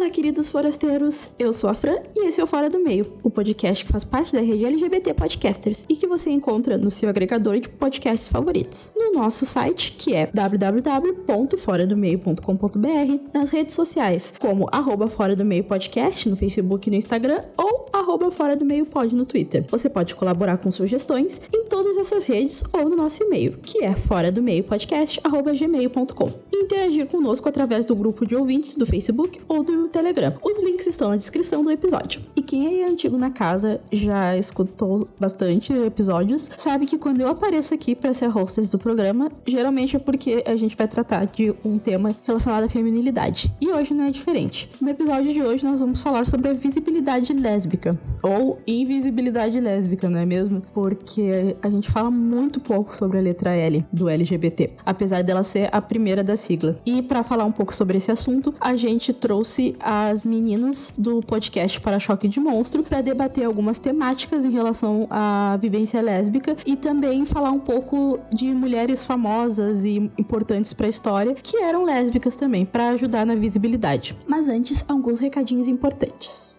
Olá, queridos forasteiros! Eu sou a Fran e esse é o Fora do Meio, o podcast que faz parte da rede LGBT Podcasters e que você encontra no seu agregador de podcasts favoritos, no nosso site, que é www.foradomeio.com.br, nas redes sociais, como arroba Fora do Meio Podcast no Facebook e no Instagram ou arroba Fora do Meio Pod no Twitter. Você pode colaborar com sugestões em todas essas redes ou no nosso e-mail, que é fora do meio podcast arroba gmail.com interagir conosco através do grupo de ouvintes do Facebook ou do Telegram. Os links estão na descrição do episódio. E quem é antigo na casa já escutou bastante episódios, sabe que quando eu apareço aqui para ser hostess do programa, geralmente é porque a gente vai tratar de um tema relacionado à feminilidade. E hoje não é diferente. No episódio de hoje nós vamos falar sobre a visibilidade lésbica ou invisibilidade lésbica, não é mesmo? Porque a gente fala muito pouco sobre a letra L do LGBT, apesar dela ser a primeira da sigla. E para falar um pouco sobre esse assunto, a gente trouxe as meninas do podcast Para Choque de Monstro para debater algumas temáticas em relação à vivência lésbica e também falar um pouco de mulheres famosas e importantes para a história que eram lésbicas também, para ajudar na visibilidade. Mas antes, alguns recadinhos importantes.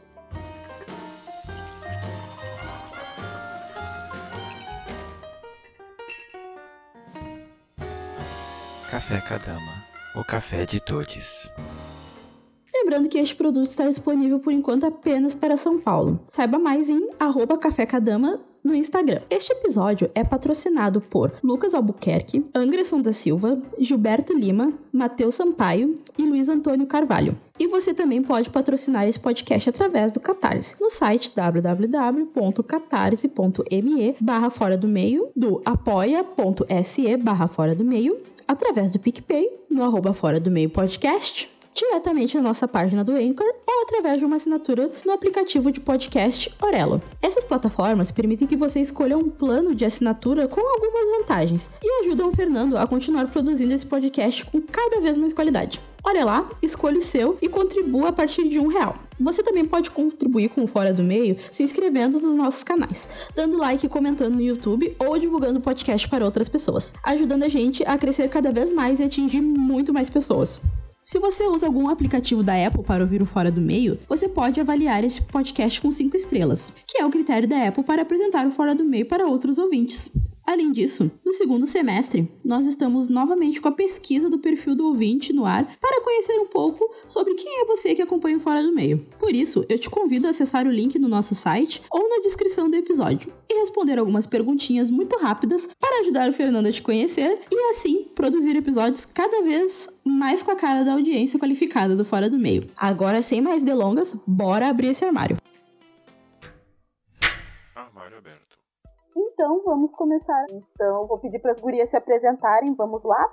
Café Kadama, o café de todos. Lembrando que este produto está disponível por enquanto apenas para São Paulo. Saiba mais em arroba Café Kadama no Instagram. Este episódio é patrocinado por Lucas Albuquerque, Anderson da Silva, Gilberto Lima, Matheus Sampaio e Luiz Antônio Carvalho. E você também pode patrocinar esse podcast através do Catarse, no site www.catarse.me barra fora do meio, do apoia.se barra fora do meio, através do PicPay, no arroba fora do meio podcast, diretamente na nossa página do Anchor ou através de uma assinatura no aplicativo de podcast Orelo. Essas plataformas permitem que você escolha um plano de assinatura com algumas vantagens e ajudam o Fernando a continuar produzindo esse podcast com cada vez mais qualidade. Olha lá, escolha o seu e contribua a partir de um real. Você também pode contribuir com o Fora do Meio se inscrevendo nos nossos canais, dando like e comentando no YouTube ou divulgando o podcast para outras pessoas, ajudando a gente a crescer cada vez mais e atingir muito mais pessoas. Se você usa algum aplicativo da Apple para ouvir o Fora do Meio, você pode avaliar este podcast com 5 estrelas, que é o critério da Apple para apresentar o Fora do Meio para outros ouvintes. Além disso, no segundo semestre, nós estamos novamente com a pesquisa do perfil do ouvinte no ar para conhecer um pouco sobre quem é você que acompanha o Fora do Meio. Por isso, eu te convido a acessar o link no nosso site ou na descrição do episódio e responder algumas perguntinhas muito rápidas para ajudar o Fernando a te conhecer e assim produzir episódios cada vez mais com a cara da audiência qualificada do Fora do Meio. Agora, sem mais delongas, bora abrir esse armário. Então, vamos começar. Então, vou pedir para as gurias se apresentarem. Vamos lá?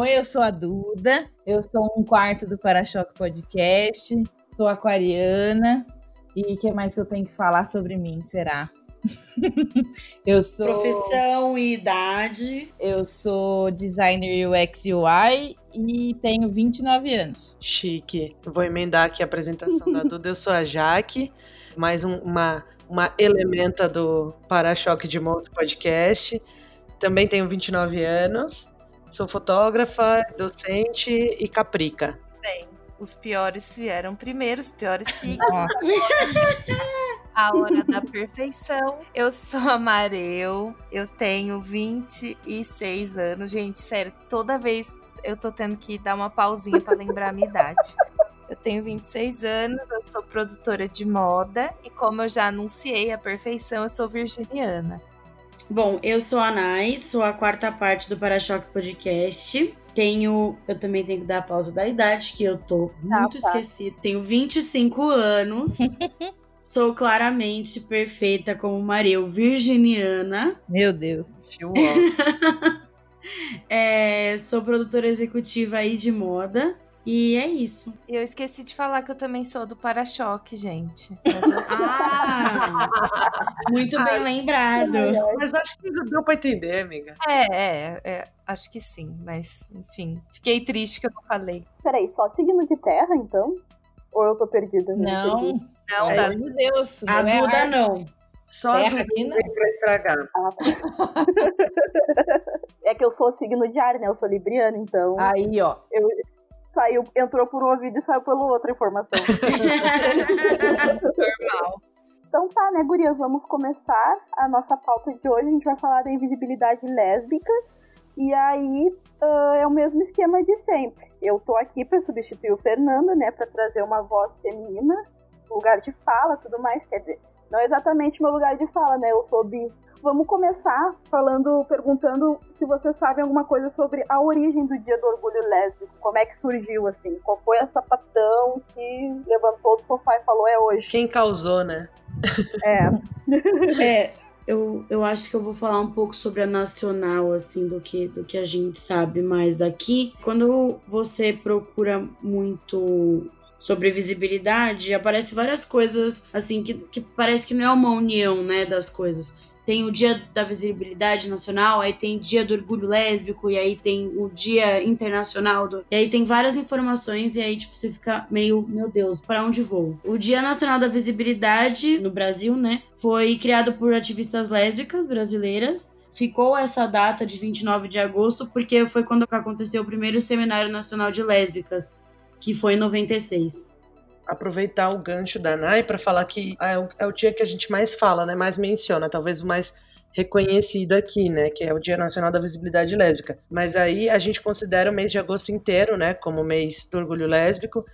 Oi, eu sou a Duda, eu sou um quarto do Para-Choque Podcast, sou aquariana. E o que mais que eu tenho que falar sobre mim, será? eu sou. Profissão e idade. Eu sou designer UX UI e tenho 29 anos. Chique. Vou emendar aqui a apresentação da Duda. Eu sou a Jaque, mais um- uma, uma elementa do Para-Choque de Monstro Podcast. Também tenho 29 anos. Sou fotógrafa, docente e caprica. Bem, os piores vieram primeiro, os piores seguem. Ó, A hora da perfeição. Eu sou a Mareu, eu tenho 26 anos. Gente, sério, toda vez eu tô tendo que dar uma pausinha pra lembrar a minha idade. Eu tenho 26 anos, eu sou produtora de moda e como eu já anunciei a perfeição, eu sou virginiana. Bom, eu sou a Nai, sou a quarta parte do Para-Choque Podcast. Tenho. Eu também tenho que dar a pausa da idade, que eu tô muito tá. esquecida. Tenho 25 anos. sou claramente perfeita como Mareu, virginiana. meu Deus. É, sou produtora executiva aí de moda. E é isso. Eu esqueci de falar que eu também sou do para-choque, gente. Mas eu sou. Ah, muito bem lembrado. Mas acho que deu pra entender, amiga. É, é, é, acho que sim, mas enfim, fiquei triste que eu não falei. Peraí, só signo de terra, então? Ou eu tô perdida? Não, perdi. Não, pelo dá. amor de Deus. A não é Duda arte. não. Só Terra aqui, né? pra estragar. Ah, tá. é que eu sou signo de ar, né? Eu sou libriana, então Aí, ó. eu saiu, entrou por um ouvido e saiu pelo outro a informação. Normal. Então tá, né, gurias? Vamos começar a nossa pauta de hoje. A gente vai falar da invisibilidade lésbica. E aí ah, é o mesmo esquema de sempre. Eu tô aqui pra substituir o Fernando, né? Pra trazer uma voz feminina, lugar de fala, tudo mais. Quer dizer, não é exatamente meu lugar de fala, né? Eu sou bi. Vamos começar falando, perguntando se vocês sabem alguma coisa sobre a origem do Dia do Orgulho Lésbico. Como é que surgiu, assim? Qual foi a sapatão que levantou do sofá e falou é hoje? Quem causou, né? É, É, eu, eu acho que eu vou falar um pouco sobre a nacional, assim, do que, do que a gente sabe mais daqui. Quando você procura muito sobre visibilidade, aparece várias coisas, assim, que, que parece que não é uma união, né, das coisas. Tem o dia da visibilidade nacional, aí tem dia do orgulho lésbico, e aí tem o dia internacional do. E aí tem várias informações, e aí, tipo, você fica meio, meu Deus, pra onde vou? O Dia Nacional da Visibilidade no Brasil, né? Foi criado por ativistas lésbicas brasileiras. Ficou essa data de 29 de agosto, porque foi quando aconteceu o primeiro Seminário Nacional de Lésbicas, que foi em 96. Aproveitar o gancho da Nai para falar que é o, é o dia que a gente mais fala, né? Mais menciona, talvez o mais reconhecido aqui, né? Que é o Dia Nacional da Visibilidade Lésbica. Mas aí a gente considera o mês de agosto inteiro, né? Como o mês do orgulho lésbico.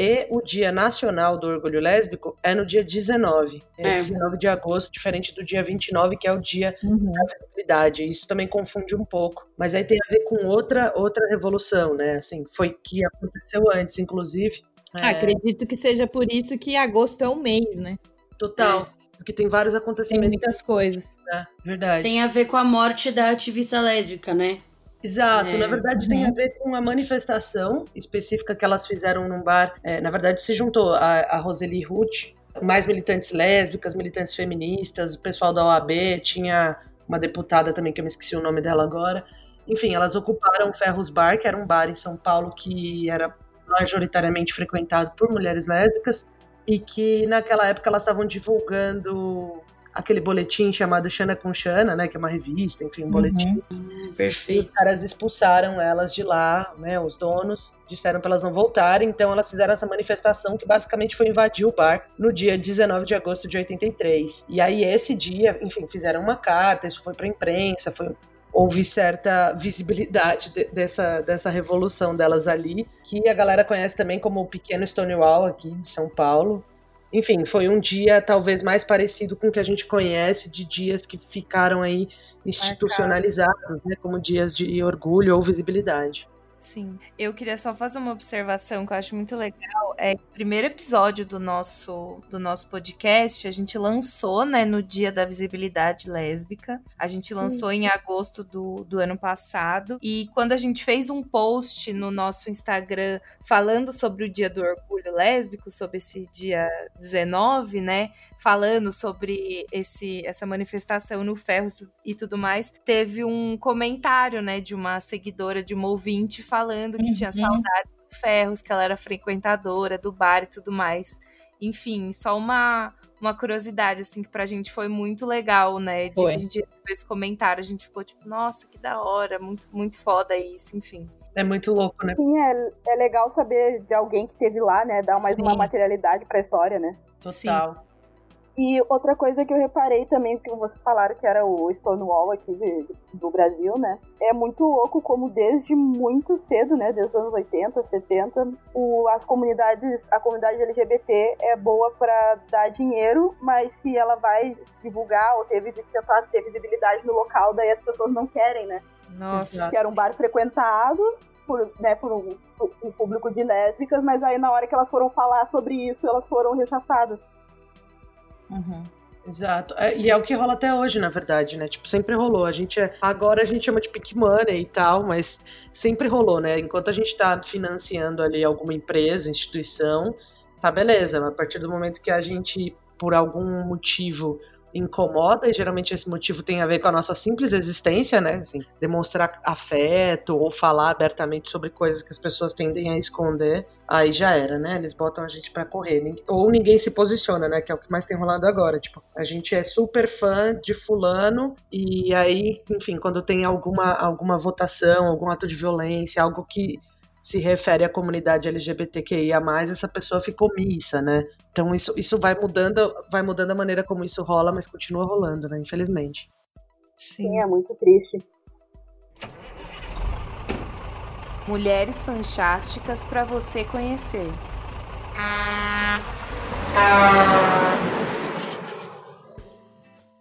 E o Dia Nacional do Orgulho Lésbico é no dia 19. É, É. 19 de agosto, diferente do dia 29, que é o dia Uhum. da visibilidade. Isso também confunde um pouco. Mas aí tem a ver com outra, outra revolução, né? Assim, foi que aconteceu antes, inclusive. Ah, É, acredito que seja por isso que agosto é o mês, né? Total. Porque tem vários Tem acontecimentos, muitas coisas. né? Verdade. Tem a ver com a morte da ativista lésbica, né? Exato. É. Na verdade, tem a ver com a manifestação específica que elas fizeram num bar. É, na verdade, se juntou a, a Roseli Ruth, mais militantes lésbicas, militantes feministas, o pessoal da OAB, tinha uma deputada também, que eu me esqueci o nome dela agora. Enfim, elas ocuparam o Ferros Bar, que era um bar em São Paulo que era majoritariamente frequentado por mulheres lésbicas e que naquela época elas estavam divulgando aquele boletim chamado Xana com Xana, né, que é uma revista, enfim, um boletim. E os Perfeito. caras expulsaram elas de lá, né, os donos, disseram para elas não voltarem, então elas fizeram essa manifestação que basicamente foi invadir o bar no dia 19 de agosto de 83. E aí esse dia, enfim, fizeram uma carta, isso foi para imprensa, foi houve certa visibilidade de- dessa, dessa revolução delas ali, que a galera conhece também como o pequeno Stonewall aqui de São Paulo. Enfim, foi um dia talvez mais parecido com o que a gente conhece de dias que ficaram aí institucionalizados, né, como dias de orgulho ou visibilidade. Sim. Eu queria só fazer uma observação que eu acho muito legal. É o primeiro episódio do nosso, do nosso podcast, a gente lançou, né, no dia da visibilidade lésbica. A gente Sim. lançou em agosto do, do ano passado. E quando a gente fez um post no nosso Instagram falando sobre o dia do orgulho lésbico, sobre esse dia 19, né? Falando sobre esse, essa manifestação no ferro e tudo mais, teve um comentário, né, de uma seguidora, de uma ouvinte, falando que tinha Uhum. saudades do Ferros, que ela era frequentadora do bar e tudo mais. Enfim, só uma, uma curiosidade, assim, que pra gente foi muito legal, né? De a gente recebeu esse comentário, a gente ficou tipo, nossa, que da hora, muito, muito foda isso, enfim. É muito louco, né? Sim, é, é legal saber de alguém que teve lá, né? Dar mais Sim. uma materialidade pra história, né? Total. E outra coisa que eu reparei também, que vocês falaram que era o Stonewall aqui de- do Brasil, né? É muito louco como desde muito cedo, né? Desde os anos 80, 70, o, as comunidades, a comunidade LGBT é boa pra dar dinheiro, mas se ela vai divulgar ou teve, tentar ter visibilidade no local, daí as pessoas não querem, né? Nossa. Que era um bar frequentado por, né, por um, por um público de lésbicas, mas aí na hora que elas foram falar sobre isso, elas foram rechaçadas. Uhum. Exato. É, e é o que rola até hoje, na verdade, né? Tipo, sempre rolou. A gente é, agora a gente chama de pink money e tal, mas sempre rolou, né? Enquanto a gente tá financiando ali alguma empresa, instituição, tá beleza. Mas a partir do momento que a gente, por algum motivo, incomoda, e geralmente esse motivo tem a ver com a nossa simples existência, né? Assim, demonstrar afeto ou falar abertamente sobre coisas que as pessoas tendem a esconder, aí já era, né? Eles botam a gente para correr. Ou ninguém se posiciona, né? Que é o que mais tem rolado agora. Tipo, a gente é super fã de fulano, e aí, enfim, quando tem alguma, alguma votação, algum ato de violência, algo que se refere à comunidade LGBTQIA+, essa pessoa ficou omissa, né? Então isso, isso vai mudando, vai mudando a maneira como isso rola, mas continua rolando, né? Infelizmente. Sim, Sim é muito triste. Mulheres fantásticas para você conhecer.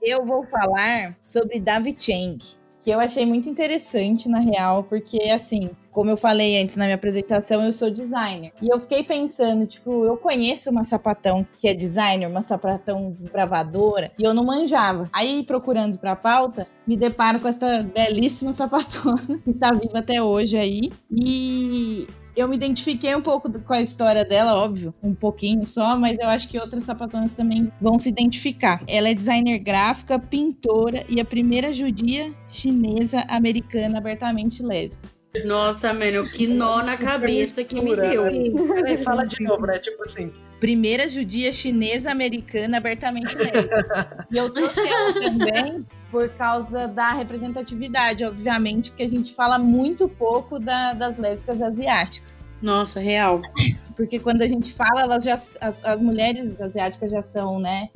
Eu vou falar sobre David Chang, que eu achei muito interessante na real, porque assim, como eu falei antes na minha apresentação, eu sou designer. E eu fiquei pensando, tipo, eu conheço uma sapatão que é designer, uma sapatão desbravadora, e eu não manjava. Aí, procurando pra pauta, me deparo com essa belíssima sapatona, que está viva até hoje aí. E eu me identifiquei um pouco com a história dela, óbvio, um pouquinho só, mas eu acho que outras sapatonas também vão se identificar. Ela é designer gráfica, pintora e a primeira judia chinesa americana abertamente lésbica. Nossa, mano, que nó na cabeça que me deu. Peraí, fala de novo, né? Tipo assim. Primeira judia chinesa americana abertamente lésbica. e eu trouxe ela também por causa da representatividade, obviamente, porque a gente fala muito pouco da, das lésbicas asiáticas. Nossa, real. Porque quando a gente fala, elas já, as, as mulheres asiáticas já são, né,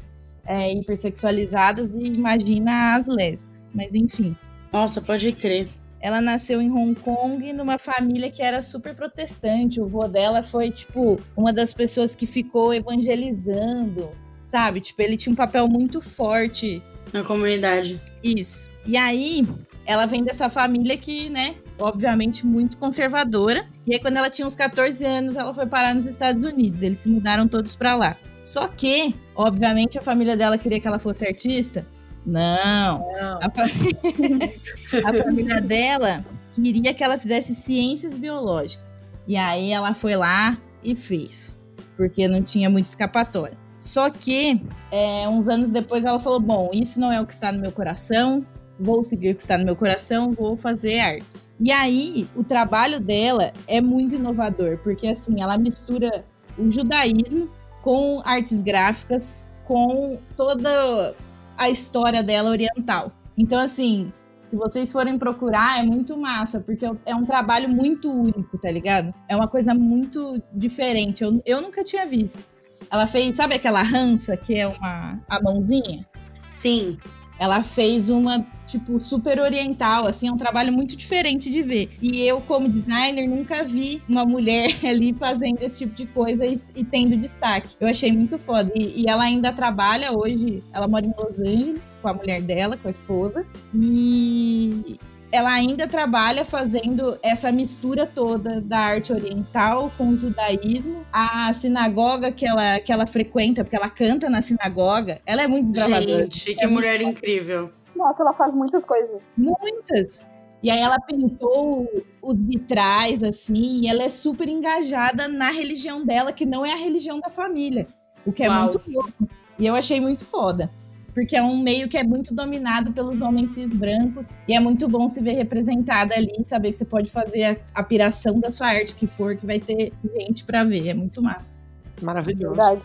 é, hipersexualizadas e imagina as lésbicas. Mas enfim. Nossa, pode crer. Ela nasceu em Hong Kong numa família que era super protestante. O vô dela foi, tipo, uma das pessoas que ficou evangelizando, sabe? Tipo, ele tinha um papel muito forte. Na comunidade. Isso. E aí, ela vem dessa família que, né, obviamente muito conservadora. E aí, quando ela tinha uns 14 anos, ela foi parar nos Estados Unidos. Eles se mudaram todos para lá. Só que, obviamente, a família dela queria que ela fosse artista. Não. Não. A, a família dela queria que ela fizesse ciências biológicas. E aí ela foi lá e fez. Porque não tinha muita escapatória. Só que, é, uns anos depois, ela falou: Bom, isso não é o que está no meu coração, vou seguir o que está no meu coração, vou fazer artes. E aí, o trabalho dela é muito inovador, porque assim, ela mistura o judaísmo com artes gráficas, com toda a história dela oriental. Então, assim, se vocês forem procurar, é muito massa, porque é um trabalho muito único, tá ligado? É uma coisa muito diferente. Eu, eu nunca tinha visto. Ela fez, sabe aquela rança que é uma a mãozinha? Sim. Ela fez uma, tipo, super oriental, assim, é um trabalho muito diferente de ver. E eu, como designer, nunca vi uma mulher ali fazendo esse tipo de coisa e, e tendo destaque. Eu achei muito foda. E, e, ela ainda trabalha hoje, ela mora em Los Angeles com a mulher dela, com a esposa. E ela ainda trabalha fazendo essa mistura toda da arte oriental com o judaísmo. A sinagoga que ela, que ela frequenta, porque ela canta na sinagoga, ela é muito desbravadora. Gente, que é mulher muito... incrível. Nossa, ela faz muitas coisas. Muitas. E aí ela pintou os vitrais, assim, e ela é super engajada na religião dela, que não é a religião da família. O que é Uau. muito louco. E eu achei muito foda porque é um meio que é muito dominado pelos homens cis brancos e é muito bom se ver representada ali, saber que você pode fazer a, a piração da sua arte que for, que vai ter gente para ver, é muito massa. Maravilhoso. Verdade.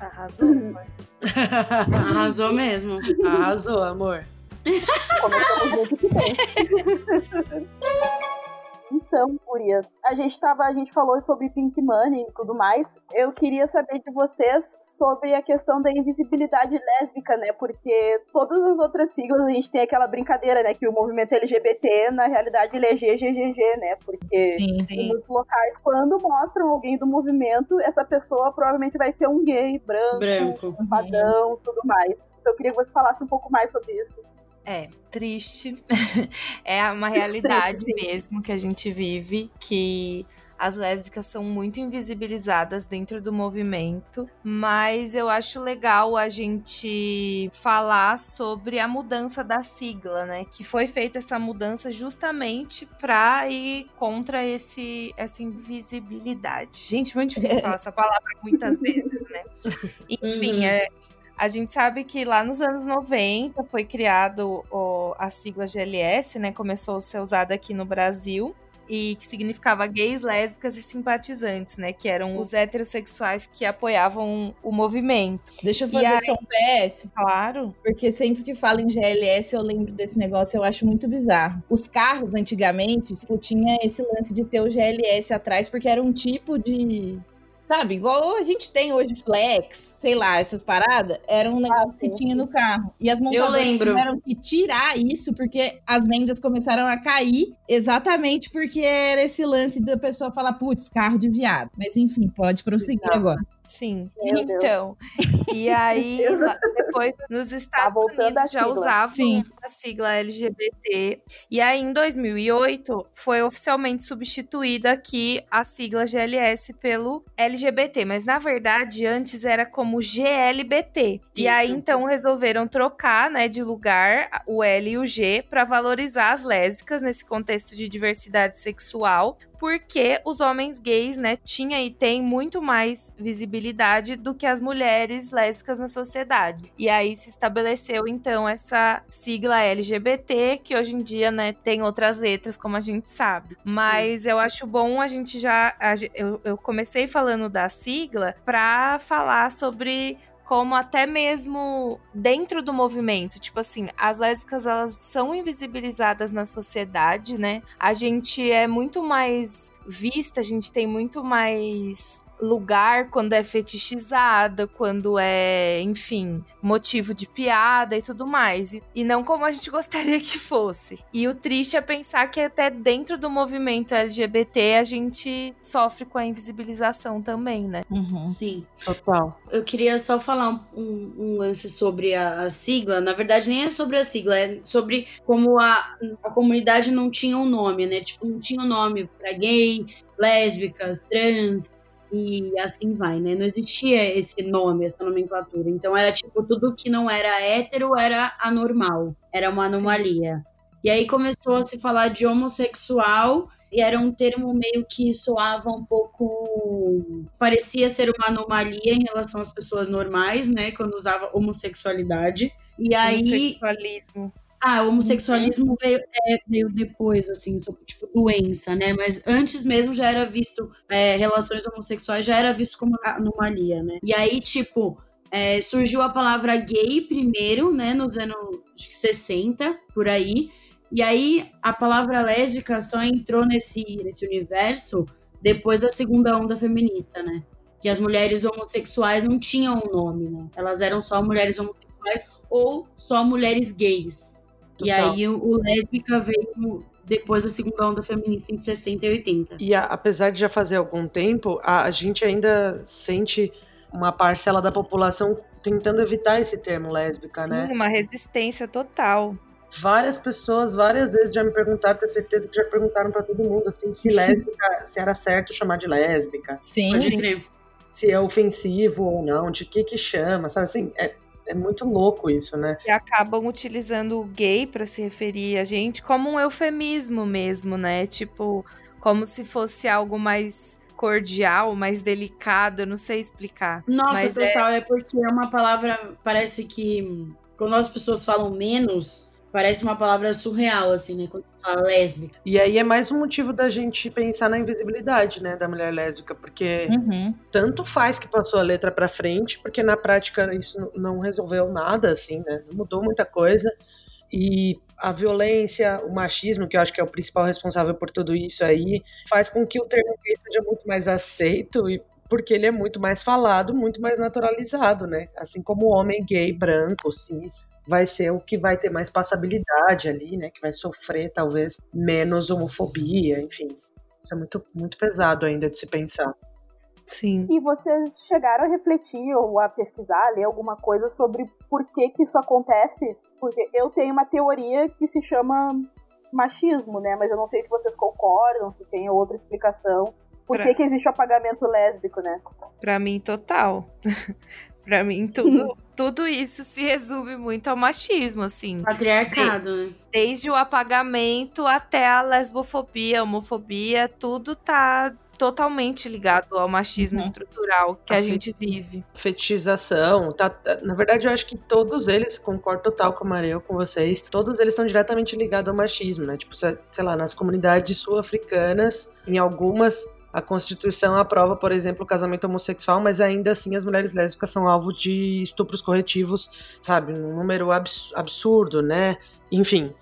Arrasou, amor. Arrasou mesmo. Arrasou, amor. Começamos que Então, Curia, a gente tava, a gente falou sobre Pink Money e tudo mais. Eu queria saber de vocês sobre a questão da invisibilidade lésbica, né? Porque todas as outras siglas a gente tem aquela brincadeira, né? Que o movimento LGBT, na realidade, ele é GGGG, né? Porque sim, sim. em muitos locais, quando mostram alguém do movimento, essa pessoa provavelmente vai ser um gay, branco, branco. um padrão, tudo mais. Então eu queria que você falasse um pouco mais sobre isso. É, triste. é uma realidade mesmo que a gente vive, que as lésbicas são muito invisibilizadas dentro do movimento, mas eu acho legal a gente falar sobre a mudança da sigla, né? Que foi feita essa mudança justamente para ir contra esse, essa invisibilidade. Gente, muito difícil falar essa palavra muitas vezes, né? Enfim, uhum. é, a gente sabe que lá nos anos 90 foi criado o, a sigla GLS, né? Começou a ser usada aqui no Brasil e que significava gays, lésbicas e simpatizantes, né? Que eram os heterossexuais que apoiavam o movimento. Deixa eu fazer aí, só um PS. Claro. Porque sempre que falo em GLS eu lembro desse negócio, eu acho muito bizarro. Os carros, antigamente, tipo, tinha esse lance de ter o GLS atrás, porque era um tipo de Sabe, igual a gente tem hoje flex, sei lá, essas paradas, era um negócio que tinha no carro. E as montadoras tiveram que tirar isso porque as vendas começaram a cair exatamente porque era esse lance da pessoa falar, putz, carro de viado. Mas enfim, pode prosseguir Exato. agora. Sim. Meu então, Deus. e aí depois nos tá Estados tá Unidos já usavam Sim. a sigla LGBT. E aí em 2008 foi oficialmente substituída aqui a sigla GLS pelo LGBT, mas na verdade antes era como GLBT. Isso. E aí então resolveram trocar, né, de lugar o L e o G para valorizar as lésbicas nesse contexto de diversidade sexual, porque os homens gays, né, tinha e tem muito mais visibilidade do que as mulheres lésbicas na sociedade. E aí se estabeleceu então essa sigla LGBT, que hoje em dia, né, tem outras letras, como a gente sabe. Mas Sim. eu acho bom a gente já a, eu, eu comecei falando da sigla para falar sobre como até mesmo dentro do movimento, tipo assim, as lésbicas elas são invisibilizadas na sociedade, né? A gente é muito mais vista, a gente tem muito mais lugar quando é fetichizada, quando é, enfim, motivo de piada e tudo mais. E, e, não como a gente gostaria que fosse. E o triste é pensar que até dentro do movimento LGBT a gente sofre com a invisibilização também, né? Uhum. Sim. Total. Eu queria só falar um, um lance sobre a, a, sigla. Na verdade, nem é sobre a sigla, é sobre como a, a comunidade não tinha um nome, né? Tipo, não tinha um nome para gay, lésbicas, trans, e assim vai, né? Não existia esse nome, essa nomenclatura. Então era tipo, tudo que não era hétero era anormal, era uma anomalia. Sim. E aí começou a se falar de homossexual e era um termo meio que soava um pouco. parecia ser uma anomalia em relação às pessoas normais, né? Quando usava homossexualidade. E aí. Homossexualismo. Ah, o homossexualismo veio, é, veio depois, assim, tipo doença, né? Mas antes mesmo já era visto, é, relações homossexuais já era visto como anomalia, né? E aí, tipo, é, surgiu a palavra gay primeiro, né? Nos anos acho que 60, por aí. E aí a palavra lésbica só entrou nesse, nesse universo depois da segunda onda feminista, né? Que as mulheres homossexuais não tinham um nome, né? Elas eram só mulheres homossexuais ou só mulheres gays. E aí o, o lésbica veio depois da segunda onda feminista em 60 e 80. E a, apesar de já fazer algum tempo, a, a, gente ainda sente uma parcela da população tentando evitar esse termo lésbica, Sim, né? Sim, uma resistência total. Várias pessoas, várias vezes já me perguntaram, tenho certeza que já perguntaram para todo mundo, assim, se lésbica, se era certo chamar de lésbica. Sim. Se é ofensivo ou não, de que que chama, sabe assim, é, é muito louco isso, né? E acabam utilizando o gay para se referir a gente como um eufemismo mesmo, né? Tipo, como se fosse algo mais cordial, mais delicado, eu não sei explicar. Nossa, Mas total, é... é porque é uma palavra, parece que quando as pessoas falam menos, Parece uma palavra surreal, assim, né? Quando você fala lésbica. E aí é mais um motivo da gente pensar na invisibilidade, né? Da mulher lésbica, porque uhum. tanto faz que passou a letra pra frente, porque na prática isso não resolveu nada, assim, né? Não mudou muita coisa. E a violência, o machismo, que eu acho que é o principal responsável por tudo isso aí, faz com que o termo gay seja muito mais aceito e porque ele é muito mais falado, muito mais naturalizado, né? Assim como o homem gay, branco, cis, vai ser o que vai ter mais passabilidade ali, né? Que vai sofrer talvez menos homofobia, enfim. Isso é muito, muito pesado ainda de se pensar. Sim. E vocês chegaram a refletir ou a pesquisar, a ler alguma coisa sobre por que que isso acontece? Porque eu tenho uma teoria que se chama machismo, né? Mas eu não sei se vocês concordam, se tem outra explicação por Pra- que, que existe o apagamento lésbico, né? Pra mim, total. pra mim, tudo, tudo isso se resume muito ao machismo, assim. Patriarcado, né? Desde o apagamento até a lesbofobia, homofobia, tudo tá totalmente ligado ao machismo Uhum. estrutural que a A gente vive. fetichização, tá, tá- na verdade eu acho que todos eles, concordo total com a Maria, com vocês, todos eles estão diretamente ligados ao machismo, né, tipo, sei sei lá, nas comunidades sul-africanas, em algumas, a Constituição aprova, por exemplo, o casamento homossexual, mas ainda assim as mulheres lésbicas são alvo de estupros corretivos, sabe, num número abs- absurdo, né, enfim...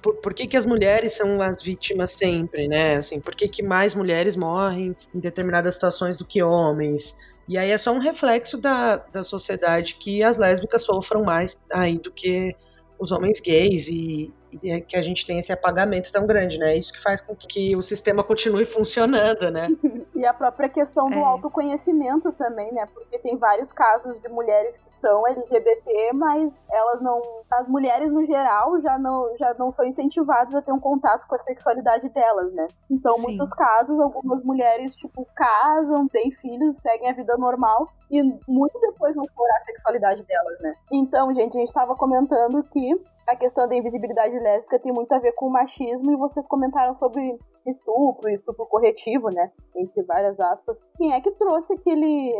Por, por que, que as mulheres são as vítimas sempre, né? Assim, por que, que mais mulheres morrem em determinadas situações do que homens? E aí é só um reflexo da, da sociedade que as lésbicas sofram mais aí do que os homens gays e, que a gente tem esse apagamento tão grande, né? Isso que faz com que o sistema continue funcionando, né? E a própria questão do É. autoconhecimento também, né? Porque tem vários casos de mulheres que são LGBT, mas elas não. As mulheres, no geral, já não, já não são incentivadas a ter um contato com a sexualidade delas, né? Então, Sim. muitos casos, algumas mulheres, tipo, casam, têm filhos, seguem a vida normal e muito depois vão explorar a sexualidade delas, né? Então, gente, a gente tava comentando que a questão da invisibilidade lésbica tem muito a ver com o machismo e vocês comentaram sobre estupro, estupro corretivo, né? Entre várias aspas. Quem é que trouxe aquele.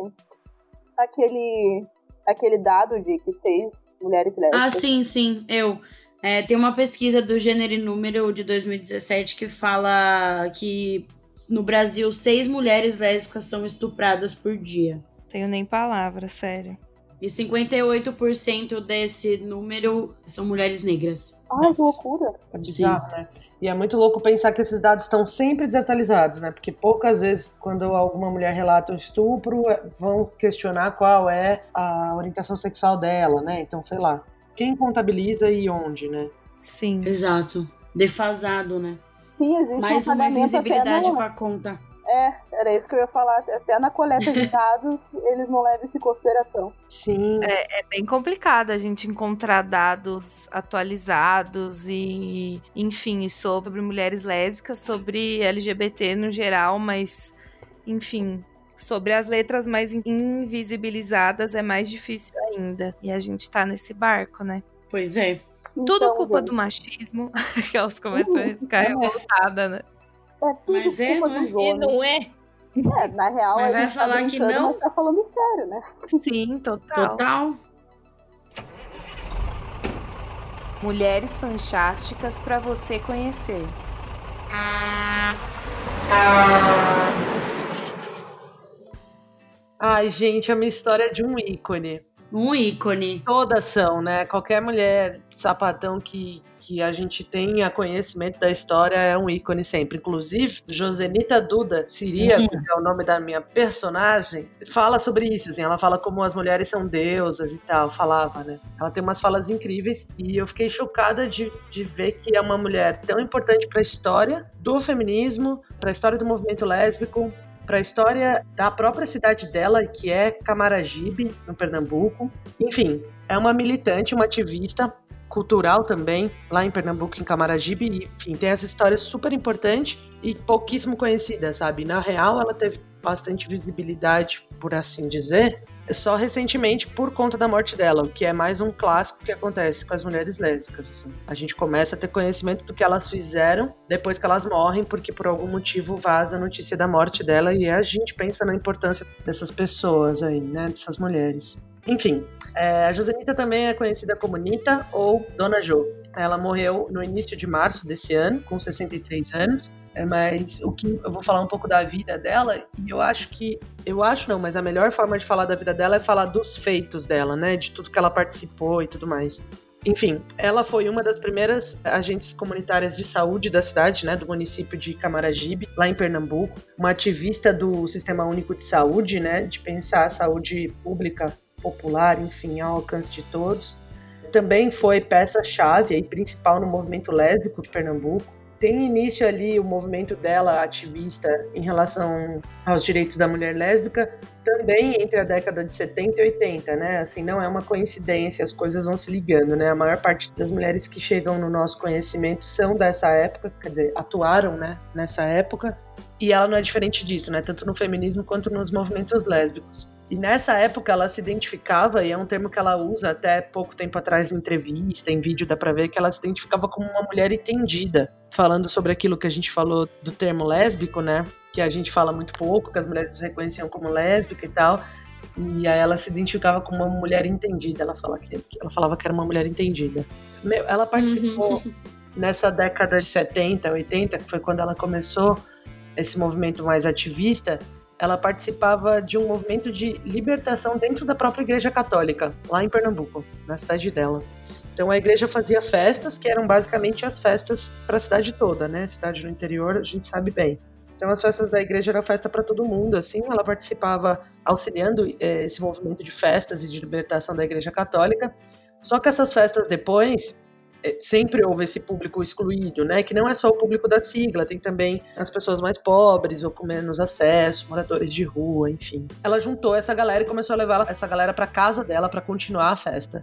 aquele. aquele dado de que seis mulheres lésbicas. Ah, sim, sim, eu. É, tem uma pesquisa do Gênero e Número de 2017 que fala que no Brasil seis mulheres lésbicas são estupradas por dia. Tenho nem palavra, sério. E 58% desse número são mulheres negras. Ai, que loucura. É bizarro, né? E é muito louco pensar que esses dados estão sempre desatualizados, né? Porque poucas vezes, quando alguma mulher relata um estupro, é- vão questionar qual é a orientação sexual dela, né? Então, sei lá. Quem contabiliza e onde, né? Sim. Exato. Defasado, né? Sim, existe Mais um uma invisibilidade no- pra conta. É, era isso que eu ia falar. Até na coleta de dados, eles não levam isso em consideração. Sim. É bem complicado a gente encontrar dados atualizados e, enfim, sobre mulheres lésbicas, sobre LGBT no geral, mas, enfim, sobre as letras mais invisibilizadas é mais difícil ainda. E a gente tá nesse barco, né? Pois é. Tudo Então, culpa gente, do machismo, que elas começam a ficar É. revoltadas, né? É tudo Mas é, culpa não é? E não é? É, na real, Mas a vai tá falar que brincando, não? mas tá falando sério, né? Sim, total. Total. Mulheres fantásticas para você conhecer. Ai, gente, a minha história é de um ícone. Um ícone. Todas são, né? Qualquer mulher sapatão que, que a gente tenha conhecimento da história é um ícone sempre. Inclusive, Josenita Duda Siríaco, que é o nome da minha personagem, fala sobre isso. Assim, ela fala como as mulheres são deusas e tal. Falava, né? Ela tem umas falas incríveis e eu fiquei chocada de, de ver que é uma mulher tão importante para a história do feminismo, para a história do movimento lésbico, para a história da própria cidade dela, que é Camaragibe, no Pernambuco. Enfim, é uma militante, uma ativista cultural também, lá em Pernambuco, em Camaragibe. Enfim, tem essa história super importante e pouquíssimo conhecida, sabe? Na real, ela teve bastante visibilidade, por assim dizer, só recentemente por conta da morte dela, o que é mais um clássico que acontece com as mulheres lésbicas. Assim. A gente começa a ter conhecimento do que elas fizeram depois que elas morrem, porque por algum motivo vaza a notícia da morte dela e a gente pensa na importância dessas pessoas aí, né? Dessas mulheres. Enfim, é, a Josenita também é conhecida como Nita ou Dona Jo. Ela morreu no início de março desse ano, com 63 anos. É, mas o que eu vou falar um pouco da vida dela, e eu acho que. Eu acho não, mas a melhor forma de falar da vida dela é falar dos feitos dela, né? De tudo que ela participou e tudo mais. Enfim, ela foi uma das primeiras agentes comunitárias de saúde da cidade, né, do município de Camaragibe, lá em Pernambuco, uma ativista do Sistema Único de Saúde, né, de pensar a saúde pública popular, enfim, ao alcance de todos. Também foi peça-chave e principal no movimento lésbico de Pernambuco. Tem início ali o movimento dela ativista em relação aos direitos da mulher lésbica, também entre a década de 70 e 80, né? Assim, não é uma coincidência, as coisas vão se ligando, né? A maior parte das mulheres que chegam no nosso conhecimento são dessa época, quer dizer, atuaram, né, nessa época. E ela não é diferente disso, né? Tanto no feminismo quanto nos movimentos lésbicos. E nessa época ela se identificava, e é um termo que ela usa até pouco tempo atrás em entrevista, em vídeo, dá pra ver que ela se identificava como uma mulher entendida. Falando sobre aquilo que a gente falou do termo lésbico, né? Que a gente fala muito pouco, que as mulheres se reconheciam como lésbica e tal. E aí ela se identificava como uma mulher entendida. Ela, fala que, ela falava que era uma mulher entendida. Meu, ela participou Uhum. nessa década de 70, 80, que foi quando ela começou esse movimento mais ativista. Ela participava de um movimento de libertação dentro da própria Igreja Católica, lá em Pernambuco, na cidade dela. Então a igreja fazia festas que eram basicamente as festas para a cidade toda, né? Cidade no interior, a gente sabe bem. Então as festas da igreja era festa para todo mundo, assim. Ela participava auxiliando eh, esse movimento de festas e de libertação da igreja católica. Só que essas festas depois sempre houve esse público excluído, né? Que não é só o público da sigla, tem também as pessoas mais pobres ou com menos acesso, moradores de rua, enfim. Ela juntou essa galera e começou a levar essa galera para casa dela para continuar a festa.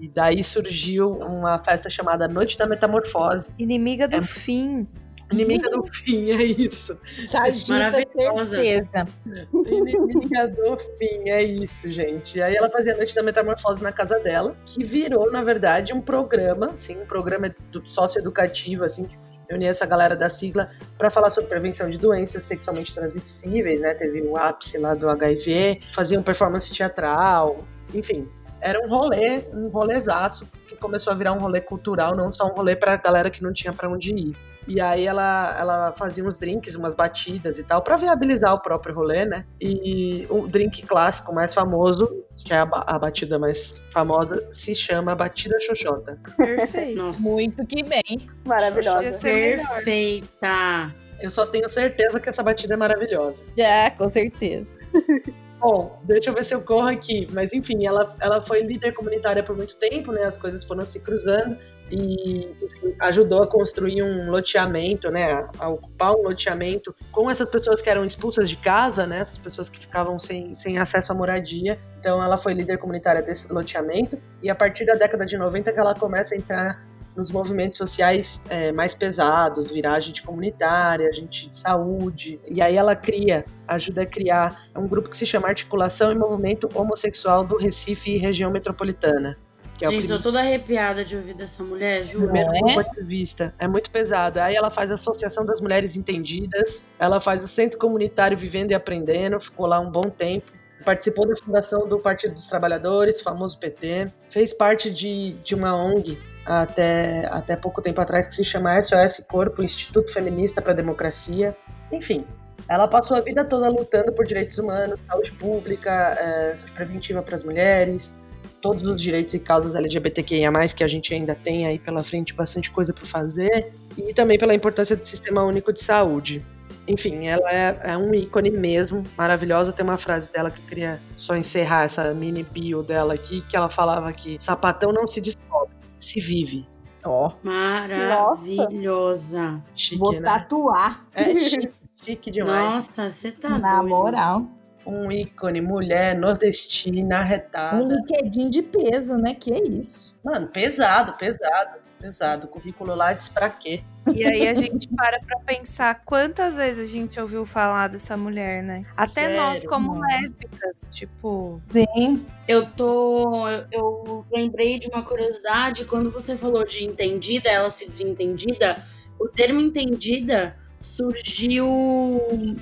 E daí surgiu uma festa chamada Noite da Metamorfose. Inimiga do É. fim. Inimiga do fim, é isso. Sagita, Maravilhosa. certeza. Inimiga do fim, é isso, gente. E aí ela fazia a Noite da Metamorfose na casa dela, que virou, na verdade, um programa, assim, um programa edu- socioeducativo, assim, que reunia essa galera da sigla para falar sobre prevenção de doenças sexualmente transmissíveis, né? Teve o ápice lá do HIV, faziam performance teatral, enfim. Era um rolê, um rolezaço, que começou a virar um rolê cultural, não só um rolê pra galera que não tinha pra onde ir. E aí ela, ela fazia uns drinks, umas batidas e tal, pra viabilizar o próprio rolê, né? E o drink clássico mais famoso, que é a, a batida mais famosa, se chama Batida Xoxota. Perfeito. Nossa. Muito que bem. Maravilhosa. Melhor. Perfeita. Eu só tenho certeza que essa batida é maravilhosa. Já, com certeza. Bom, deixa eu ver se eu corro aqui. Mas enfim, ela, ela foi líder comunitária por muito tempo, né? As coisas foram se cruzando e ajudou a construir um loteamento, né? A ocupar um loteamento com essas pessoas que eram expulsas de casa, né? Essas pessoas que ficavam sem, sem acesso à moradia. Então ela foi líder comunitária desse loteamento. E a partir da década de 90 que ela começa a entrar nos movimentos sociais é, mais pesados, virar agente comunitária, agente de saúde. E aí ela cria, ajuda a criar um grupo que se chama Articulação e Movimento Homossexual do Recife e Região Metropolitana. Que é Gente, tô toda arrepiada de ouvir dessa mulher, juro. primeiro É? grupo ativista. É muito pesado. Aí ela faz a Associação das Mulheres Entendidas, ela faz o Centro Comunitário Vivendo e Aprendendo, ficou lá um bom tempo. Participou da fundação do Partido dos Trabalhadores, famoso PT. Fez parte de, de uma ONG até, até pouco tempo atrás que se chama SOS Corpo, Instituto Feminista para a Democracia. Enfim, ela passou a vida toda lutando por direitos humanos, saúde pública, eh, preventiva para as mulheres, todos os direitos e causas LGBTQIA+, que a gente ainda tem aí pela frente bastante coisa para fazer, e também pela importância do Sistema Único de Saúde. Enfim, ela é, é um ícone mesmo, maravilhosa. Tem uma frase dela que eu queria só encerrar essa mini bio dela aqui, que ela falava que sapatão não se descobre, se vive. Ó, Maravilhosa. Chique, vou né? tatuar. É chique, chique demais. Nossa, você tá Na doido. moral. Um ícone, mulher, nordestina, arretada. Um LinkedIn de peso, né? Que é isso. Mano, pesado, pesado, pesado. O currículo lá diz pra quê? E aí a gente para pra pensar quantas vezes a gente ouviu falar dessa mulher, né? Até Sério? nós, como Não. lésbicas, tipo. Sim. Eu tô. Eu, eu lembrei de uma curiosidade. Quando você falou de entendida, ela se desentendida, o termo entendida surgiu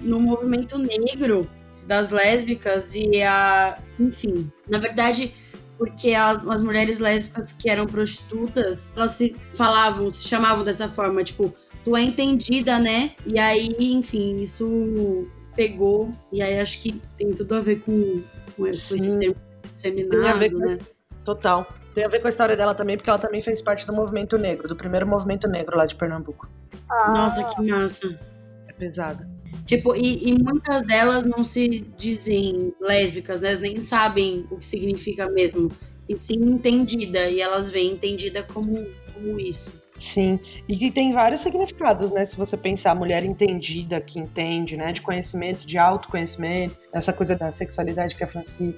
no movimento negro das lésbicas e a. Enfim, na verdade. Porque as, as mulheres lésbicas que eram prostitutas, elas se falavam, se chamavam dessa forma, tipo, tu é entendida, né? E aí, enfim, isso pegou. E aí acho que tem tudo a ver com, com esse Sim. termo disseminado, Tem a ver com- né? Total. Tem a ver com a história dela também, porque ela também fez parte do movimento negro, do primeiro movimento negro lá de Pernambuco. Ah, Nossa, que massa. É pesada. Tipo, e, e muitas delas não se dizem lésbicas, né? Elas nem sabem o que significa mesmo. E sim entendida. E elas veem entendida como, como isso. Sim. E que tem vários significados, né? Se você pensar mulher entendida, que entende, né? De conhecimento, de autoconhecimento, essa coisa da sexualidade que a Franci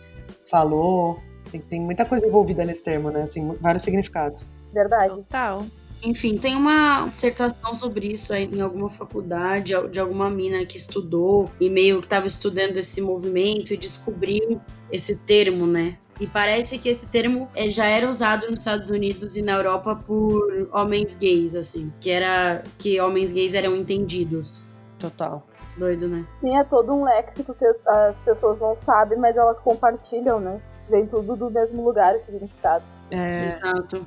falou. Tem, tem muita coisa envolvida nesse termo, né? Assim, vários significados. verdade. Total. Enfim, tem uma dissertação sobre isso aí em alguma faculdade, de alguma mina que estudou e meio que estava estudando esse movimento e descobriu esse termo, né? E parece que esse termo eh, já era usado nos Estados Unidos e na Europa por homens gays, assim, que era que homens gays eram entendidos. Total. Doido, né? Sim, é todo um léxico que as pessoas não sabem, mas elas compartilham, né? Vem tudo do mesmo lugar, esse significado. É. Exato.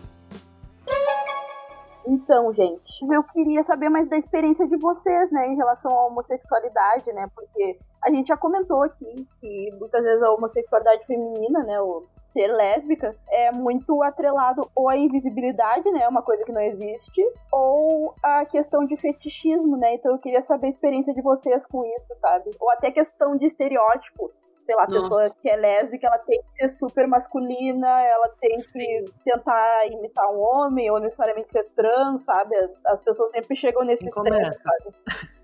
Então, gente, eu queria saber mais da experiência de vocês, né, em relação à homossexualidade, né, porque a gente já comentou aqui que muitas vezes a homossexualidade feminina, né, o ser lésbica, é muito atrelado ou à invisibilidade, né, uma coisa que não existe, ou a questão de fetichismo, né, então eu queria saber a experiência de vocês com isso, sabe, ou até questão de estereótipo, sei lá, a pessoa que é lésbica, ela tem que ser super masculina, ela tem Sim. que tentar imitar um homem, ou necessariamente ser trans, sabe? As pessoas sempre chegam nesse extremo, sabe?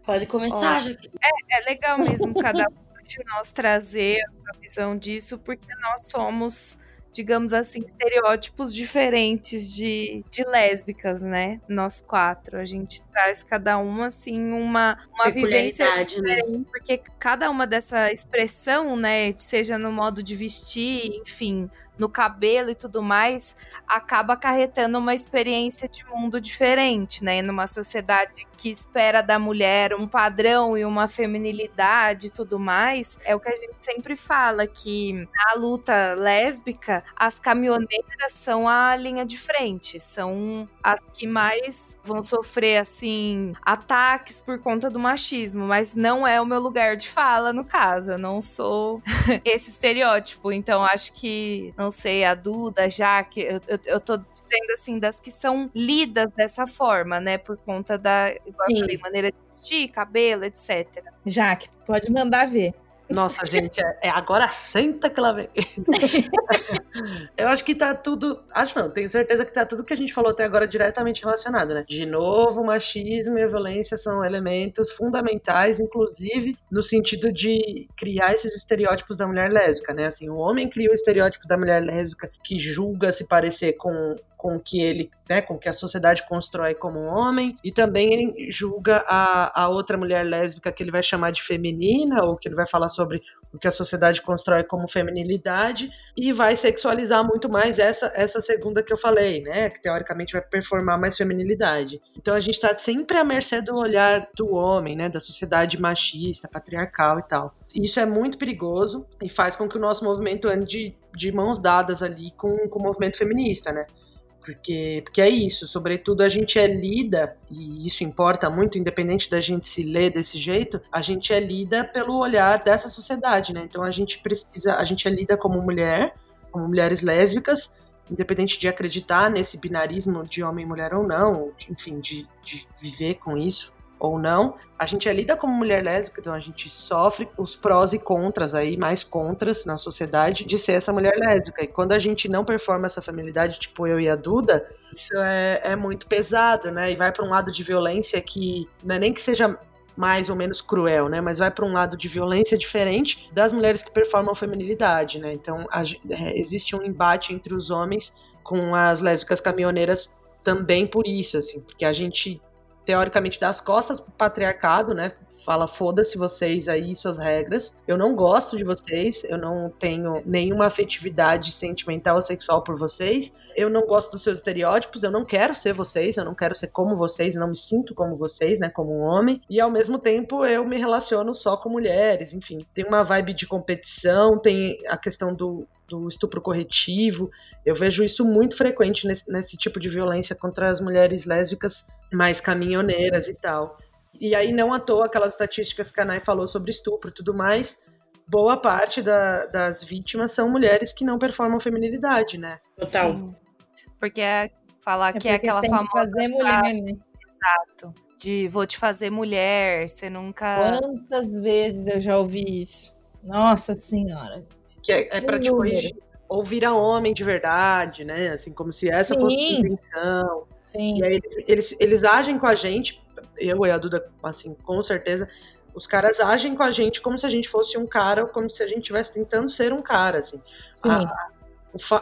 Pode começar, já. É, é legal mesmo cada um de nós trazer a sua visão disso, porque nós somos digamos assim, estereótipos diferentes de, de lésbicas, né? Nós quatro. A gente traz cada uma, assim, uma, uma vivência né? diferente, né? porque cada uma dessa expressão, né, seja no modo de vestir, enfim, no cabelo e tudo mais, acaba acarretando uma experiência de mundo diferente, né? Numa sociedade que espera da mulher um padrão e uma feminilidade e tudo mais, é o que a gente sempre fala, que na luta lésbica, as caminhoneiras são a linha de frente, são as que mais vão sofrer, assim, ataques por conta do machismo, mas não é o meu lugar de fala, no caso, eu não sou esse estereótipo, então acho que não sei, a Duda, já que eu, eu, eu tô dizendo assim, das que são lidas dessa forma, né? Por conta da falei, maneira de vestir, cabelo, etc. Jaque, pode mandar ver. Nossa, gente, é, é, agora senta que ela vem. eu acho que tá tudo. Acho não, tenho certeza que tá tudo que a gente falou até agora diretamente relacionado, né? De novo, machismo e a violência são elementos fundamentais, inclusive no sentido de criar esses estereótipos da mulher lésbica, né? Assim, o homem cria o estereótipo da mulher lésbica que julga se parecer com com que ele, né, com que a sociedade constrói como homem, e também julga a, a outra mulher lésbica que ele vai chamar de feminina, ou que ele vai falar sobre o que a sociedade constrói como feminilidade, e vai sexualizar muito mais essa, essa segunda que eu falei, né, que teoricamente vai performar mais feminilidade. Então a gente está sempre à mercê do olhar do homem, né, da sociedade machista, patriarcal e tal. Isso é muito perigoso e faz com que o nosso movimento ande de, de mãos dadas ali com, com o movimento feminista, né? Porque, porque é isso, sobretudo a gente é lida, e isso importa muito, independente da gente se ler desse jeito, a gente é lida pelo olhar dessa sociedade, né? Então a gente precisa, a gente é lida como mulher, como mulheres lésbicas, independente de acreditar nesse binarismo de homem e mulher ou não, enfim, de, de viver com isso ou não, a gente é lida como mulher lésbica, então a gente sofre os prós e contras aí, mais contras na sociedade de ser essa mulher lésbica. E quando a gente não performa essa feminilidade, tipo eu e a Duda, isso é, é muito pesado, né? E vai para um lado de violência que não é nem que seja mais ou menos cruel, né? Mas vai para um lado de violência diferente das mulheres que performam feminilidade, né? Então a, é, existe um embate entre os homens com as lésbicas caminhoneiras também por isso, assim, porque a gente teoricamente das costas pro patriarcado, né? Fala, foda-se vocês aí, suas regras. Eu não gosto de vocês, eu não tenho nenhuma afetividade sentimental ou sexual por vocês. Eu não gosto dos seus estereótipos, eu não quero ser vocês, eu não quero ser como vocês, não me sinto como vocês, né? Como um homem. E ao mesmo tempo eu me relaciono só com mulheres, enfim. Tem uma vibe de competição, tem a questão do, do estupro corretivo. Eu vejo isso muito frequente nesse, nesse, tipo de violência contra as mulheres lésbicas mais caminhoneiras e tal. E aí, não à toa, aquelas estatísticas que a Nai falou sobre estupro e tudo mais, boa parte da, das vítimas são mulheres que não performam feminilidade, né? Total. Sim. Porque é falar é que é aquela famosa. Fazer mulher, né? Exato. De vou te fazer mulher, você nunca. Quantas vezes eu já ouvi isso? Nossa Senhora que é, é para te corrigir. Ou vira homem de verdade, né? Assim, como se essa Sim. fosse a intenção. Sim. E aí eles, eles, eles agem com a gente, eu e a Duda, assim, com certeza, os caras agem com a gente como se a gente fosse um cara, ou como se a gente estivesse tentando ser um cara, assim. Sim. A,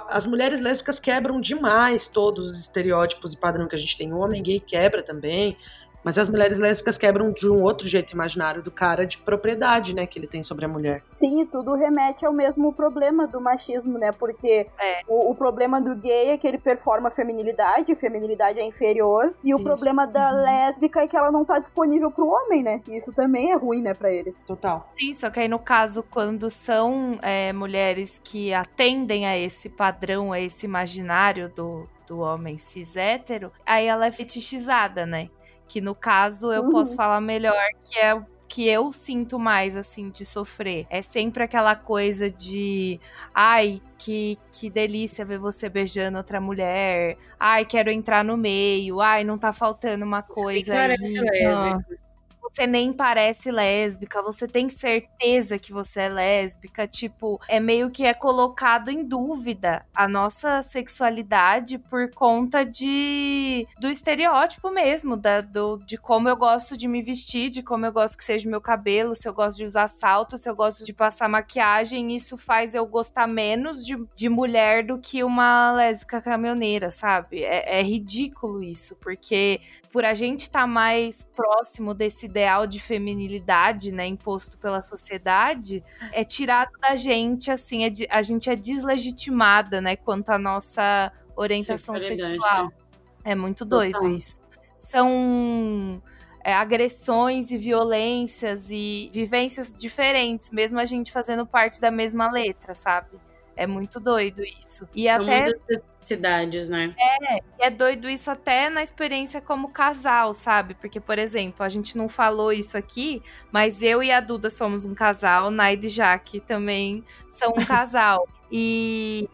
as mulheres lésbicas quebram demais todos os estereótipos e padrão que a gente tem. O homem gay quebra também. Mas as mulheres lésbicas quebram de um outro jeito imaginário do cara de propriedade, né, que ele tem sobre a mulher. Sim, e tudo remete ao mesmo problema do machismo, né? Porque É. o, o problema do gay é que ele performa a feminilidade, a feminilidade é inferior, e o Isso. problema da lésbica é que ela não tá disponível pro homem, né? E isso também é ruim, né, pra eles. Total. Sim, só que aí no caso, quando são é, mulheres que atendem a esse padrão, a esse imaginário do, do homem cis hétero, aí ela é fetichizada, né? Que no caso eu Uhum. posso falar melhor que é o que eu sinto mais, assim, de sofrer. É sempre aquela coisa de. Ai, que, que delícia ver você beijando outra mulher. Ai, quero entrar no meio. Ai, não tá faltando uma coisa. aí. Parece lésbica. Você nem parece lésbica, você tem certeza que você é lésbica, tipo, é meio que é colocado em dúvida a nossa sexualidade por conta de do estereótipo mesmo, da, do, de como eu gosto de me vestir, de como eu gosto que seja o meu cabelo, se eu gosto de usar salto, se eu gosto de passar maquiagem, isso faz eu gostar menos de, de mulher do que uma lésbica caminhoneira, sabe? É, é ridículo isso, porque por a gente estar mais próximo desse ideal de feminilidade, né, imposto pela sociedade, é tirado da gente, assim, é de- a gente é deslegitimada, né, quanto à nossa orientação sexual. É muito doido Total. isso. São é, agressões e violências e vivências diferentes, mesmo a gente fazendo parte da mesma letra, sabe? É muito doido isso. E São até muitas necessidades, né? é doido isso até na experiência como casal, sabe? Porque, por exemplo, a gente não falou isso aqui, mas eu e a Duda somos um casal, Naide e Jaque também são um casal. E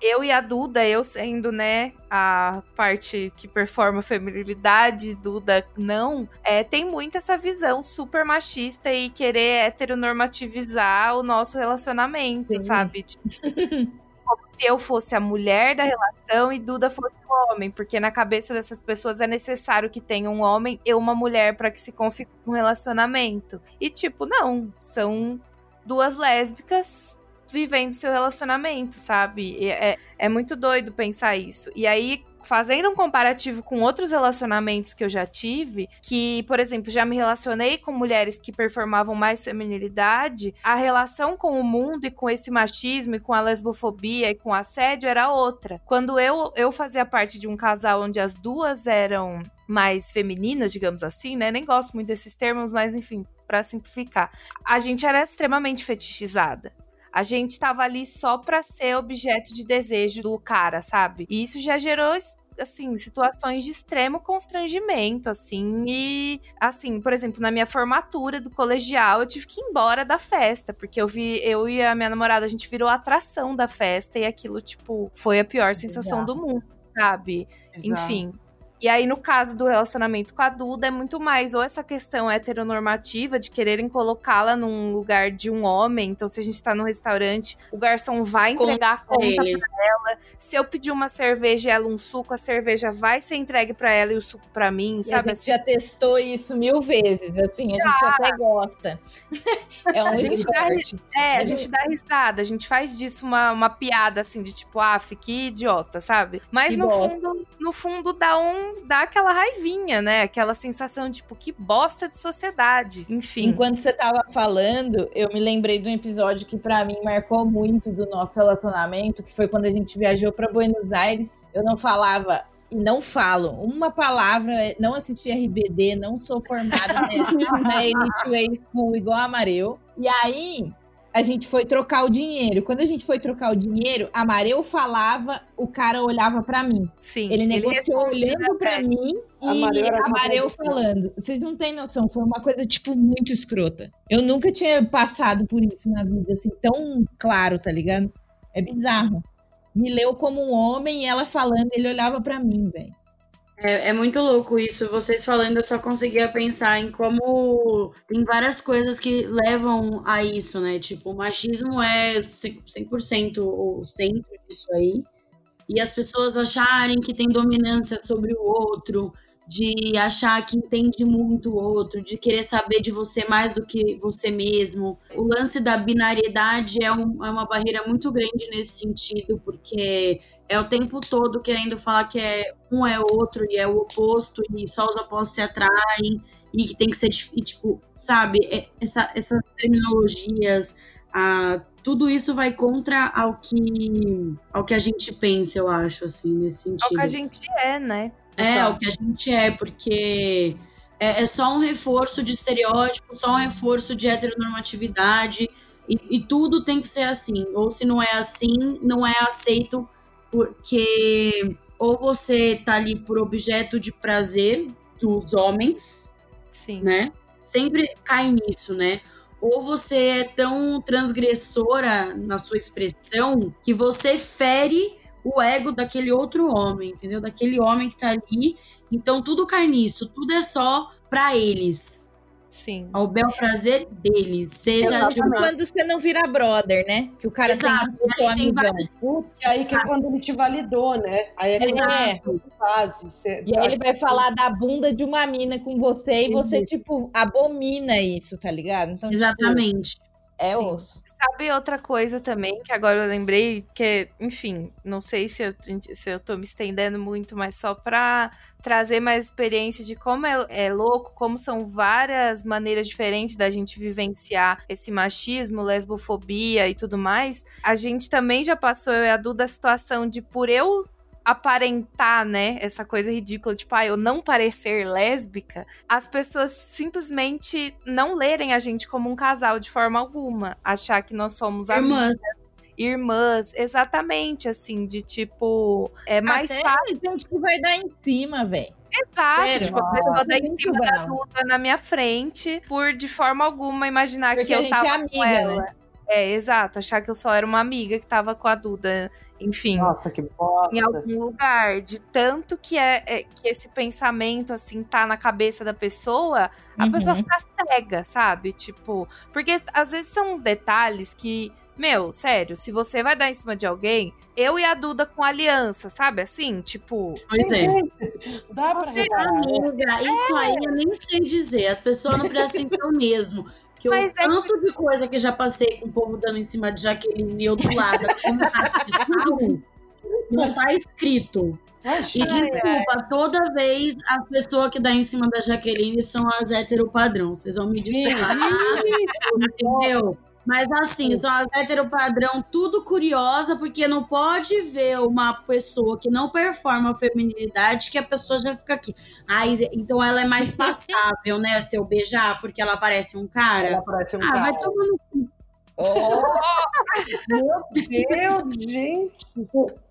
eu e a Duda, eu sendo, né, a parte que performa feminilidade, Duda não, é, tem muito essa visão super machista e querer heteronormativizar o nosso relacionamento, Sim. sabe? Tipo, como se eu fosse a mulher da relação e Duda fosse o homem, porque na cabeça dessas pessoas é necessário que tenha um homem e uma mulher para que se configure um relacionamento. E tipo, não, são duas lésbicas vivendo seu relacionamento, sabe? É, é muito doido pensar isso. E aí, fazendo um comparativo com outros relacionamentos que eu já tive, que, por exemplo, já me relacionei com mulheres que performavam mais feminilidade, a relação com o mundo e com esse machismo e com a lesbofobia e com o assédio era outra. Quando eu, eu fazia parte de um casal onde as duas eram mais femininas, digamos assim, né? Nem gosto muito desses termos, mas enfim, pra simplificar. A gente era extremamente fetichizada. A gente tava ali só pra ser objeto de desejo do cara, sabe? E isso já gerou assim, situações de extremo constrangimento, assim, e assim, por exemplo, na minha formatura do colegial, eu tive que ir embora da festa, porque eu vi, eu e a minha namorada, a gente virou a atração da festa e aquilo, tipo, foi a pior sensação do mundo, sabe? Enfim. E aí, no caso do relacionamento com a Duda, é muito mais ou essa questão heteronormativa de quererem colocá-la num lugar de um homem. Então, se a gente tá num restaurante, o garçom vai entregar a conta Ele. pra ela. Se eu pedir uma cerveja e ela um suco, a cerveja vai ser entregue pra ela e o suco pra mim, E a sabe? gente já testou isso mil vezes, assim, a gente até gosta. É um A gente dá esporte. É, a gente dá risada, a gente faz disso uma, uma piada assim de tipo, ah, que idiota, sabe? Mas Que no fundo, no fundo dá um dá aquela raivinha, né? Aquela sensação tipo, que bosta de sociedade. Enfim. Enquanto você tava falando, eu me lembrei de um episódio que pra mim marcou muito do nosso relacionamento, que foi quando a gente viajou pra Buenos Aires. Eu não falava e não falo uma palavra, não assisti RBD, não sou formada na, na Elite Way School igual a Mareu. E aí a gente foi trocar o dinheiro. Quando a gente foi trocar o dinheiro, a Mareu falava, o cara olhava pra mim. Sim. Ele negociou olhando né, pra velho? mim A e Mareu a Mareu falando. Vocês não têm noção, foi uma coisa, tipo, muito escrota. Eu nunca tinha passado por isso na vida, assim, tão claro, tá ligado? É bizarro. Me leu como um homem e ela falando, ele olhava pra mim, velho. É, é muito louco isso. Vocês falando, eu só conseguia pensar em como tem várias coisas que levam a isso, né? Tipo, o machismo é 100% o centro disso aí. E as pessoas acharem que tem dominância sobre o outro, de achar que entende muito o outro, de querer saber de você mais do que você mesmo. O lance da binariedade é, um, é uma barreira muito grande nesse sentido, porque é o tempo todo querendo falar que é um é outro e é o oposto e só os opostos se atraem e que tem que ser e, tipo, sabe, é, essa, essas terminologias, a, tudo isso vai contra ao que ao que a gente pensa, eu acho, assim, nesse sentido. Ao que a gente é, né? É, o que a gente é, porque é, é, só um reforço de estereótipo, só um reforço de heteronormatividade, e, e, tudo tem que ser assim. Ou se não é assim, não é aceito, porque ou você tá ali por objeto de prazer dos homens, Sim. né? Sempre cai nisso, né? Ou você é tão transgressora na sua expressão que você fere o ego daquele outro homem, entendeu? Daquele homem que tá ali. Então tudo cai nisso, tudo é só para eles. Sim. Ao bel prazer deles. Seja tipo, quando você não vira brother, né? Que o cara Exato. tem um amigão. Vários... E aí que é quando ele te validou, né? Aí é, é. fase. Você... E aí ele vai falar da bunda de uma mina com você e você, tipo, abomina isso, tá ligado? Então, Exatamente. Tipo, é Sim. osso. Sabe outra coisa também, que agora eu lembrei, que, enfim, não sei se eu, se eu tô me estendendo muito, mas só pra trazer mais experiência de como é, é louco, como são várias maneiras diferentes da gente vivenciar esse machismo, lesbofobia e tudo mais. A gente também já passou, eu e a Duda, a situação de por eu aparentar, né, essa coisa ridícula, tipo, ah, eu não parecer lésbica, as pessoas simplesmente não lerem a gente como um casal de forma alguma, achar que nós somos Irmãs. amigas, irmãs, exatamente, assim, de tipo, é mais Até fácil. gente que vai dar em cima, velho. Exato, Sério? tipo, a pessoa dá em cima da. Duda na minha frente, por de forma alguma imaginar Porque que eu gente tava é com amiga, ela. né? É, exato, achar que eu só era uma amiga que tava com a Duda, enfim Nossa, que bosta. em algum lugar, de tanto que é, é- que esse pensamento assim tá na cabeça da pessoa, a Uhum. pessoa fica cega, sabe? Tipo, porque às vezes são uns detalhes que, meu, sério, se você vai dar em cima de alguém, eu e a Duda com aliança, sabe? Assim, tipo, Pois é. Dá pra você-. Amiga, isso aí eu nem sei dizer. As pessoas não prestam atenção mesmo. Que o Mas é tanto de coisa que já passei com o povo dando em cima de Jaqueline e eu do lado, não tá escrito. E desculpa, toda vez as pessoas que dá em cima da Jaqueline são as heteropadrão. Vocês vão me desculpar, entendeu? Mas assim, são as heteropadrão, tudo curiosa, porque não pode ver uma pessoa que não performa a feminilidade que a pessoa já fica aqui. Ai, então ela é mais passável, né? Se eu beijar, porque ela parece um cara. Ela parece um Ah, cara. vai tomar no cu. Meu Deus, gente.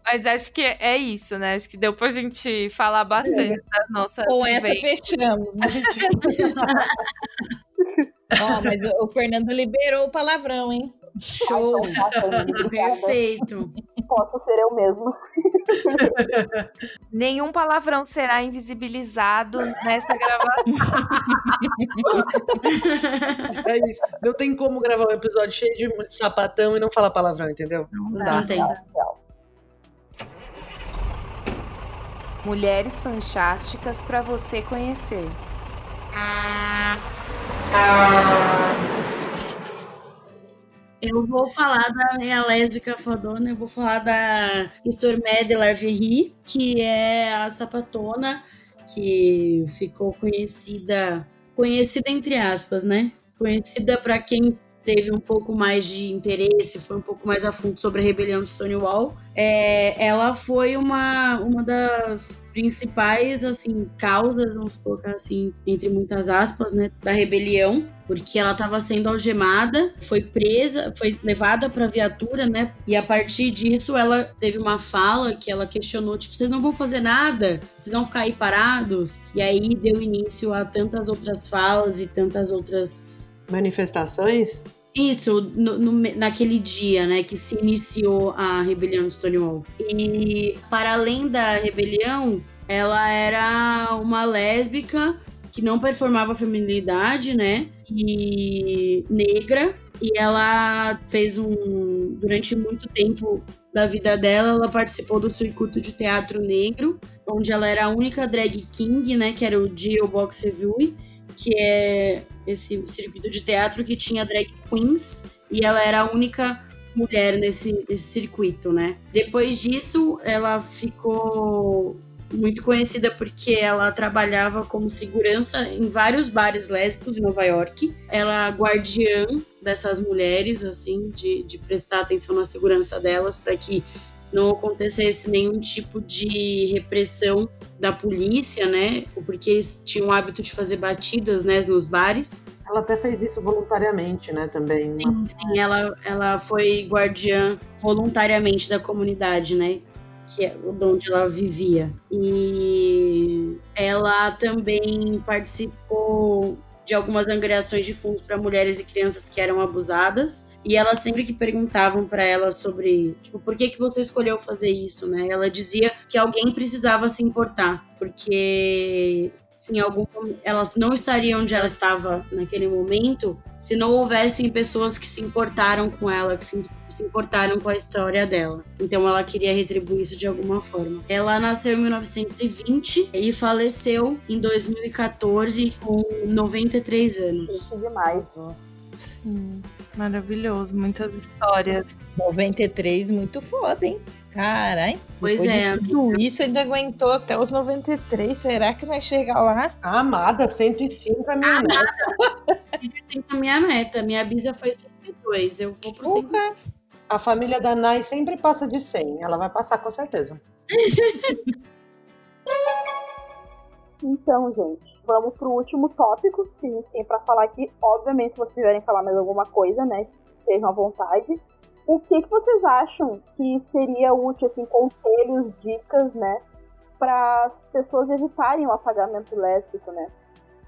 mas acho que é isso, né? Acho que deu pra gente falar bastante da nossa Com essa fechamos. Ó, mas o o Fernando liberou o palavrão, hein? Show! Perfeito. Posso ser eu mesmo. Nenhum palavrão será invisibilizado nesta gravação. É isso. Não tem como gravar um episódio cheio de sapatão e não falar palavrão, entendeu? Não dá. Não tem. Mulheres fantásticas para você conhecer. Eu vou falar da minha lésbica fodona, eu vou falar da Stormé de Larverie, que é a sapatona que ficou conhecida, conhecida entre aspas, né? Conhecida para quem teve um pouco mais de interesse, foi um pouco mais a fundo sobre a rebelião de Stonewall. É, ela foi uma, uma das principais assim causas, vamos colocar assim, entre muitas aspas, né, da rebelião, porque ela estava sendo algemada, foi presa, foi levada para viatura, né? E a partir disso ela teve uma fala que ela questionou, tipo, vocês não vão fazer nada, vocês vão ficar aí parados. E aí deu início a tantas outras falas e tantas outras Manifestações? Isso, no- no- naquele dia, né, que se iniciou a rebelião de Stonewall. E, para além da rebelião, ela era uma lésbica que não performava feminilidade, né, e negra, E ela fez um. Durante muito tempo da vida dela, ela participou do circuito de teatro negro, onde ela era a única drag king, né? Que era o Dio Box Review, que é esse circuito de teatro que tinha drag queens, e ela era a única mulher nesse, nesse circuito, né? Depois disso, ela ficou muito conhecida porque ela trabalhava como segurança em vários bares lésbicos em Nova York. Ela é guardiã dessas mulheres, assim, de, de prestar atenção na segurança delas para que não acontecesse nenhum tipo de repressão da polícia, né? Porque eles tinham o hábito de fazer batidas, né, nos bares. Ela até fez isso voluntariamente, né, também. Sim, sim, ela, ela foi guardiã voluntariamente da comunidade, né? que é onde ela vivia. E ela também participou de algumas angariações de fundos para mulheres e crianças que eram abusadas. E ela sempre que perguntavam para ela sobre, tipo, por que que você escolheu fazer isso, né? Ela dizia que alguém precisava se importar, porque se em algum ela não estaria onde ela estava naquele momento se não houvessem pessoas que se importaram com ela, que se, importaram com a história dela. Então ela queria retribuir isso de alguma forma. Ela nasceu em 1920 e faleceu em 2014 com 93 anos. Isso demais. Sim, maravilhoso, muitas histórias. 93, muito foda, hein? Caralho. Pois é, Tudo isso ainda aguentou até os 93. Será que vai chegar lá? A amada, 105 é minha neta. 105 é minha meta. Minha bisa foi 102. Eu vou pro 105. A família da Nai sempre passa de 100. Ela vai passar com certeza. Então, gente, vamos pro último tópico que a gente tem pra falar aqui. Obviamente, se vocês quiserem falar mais alguma coisa, né, estejam à vontade. O que, que vocês acham que seria útil, assim, conselhos, dicas, né, para as pessoas evitarem o apagamento lésbico, né?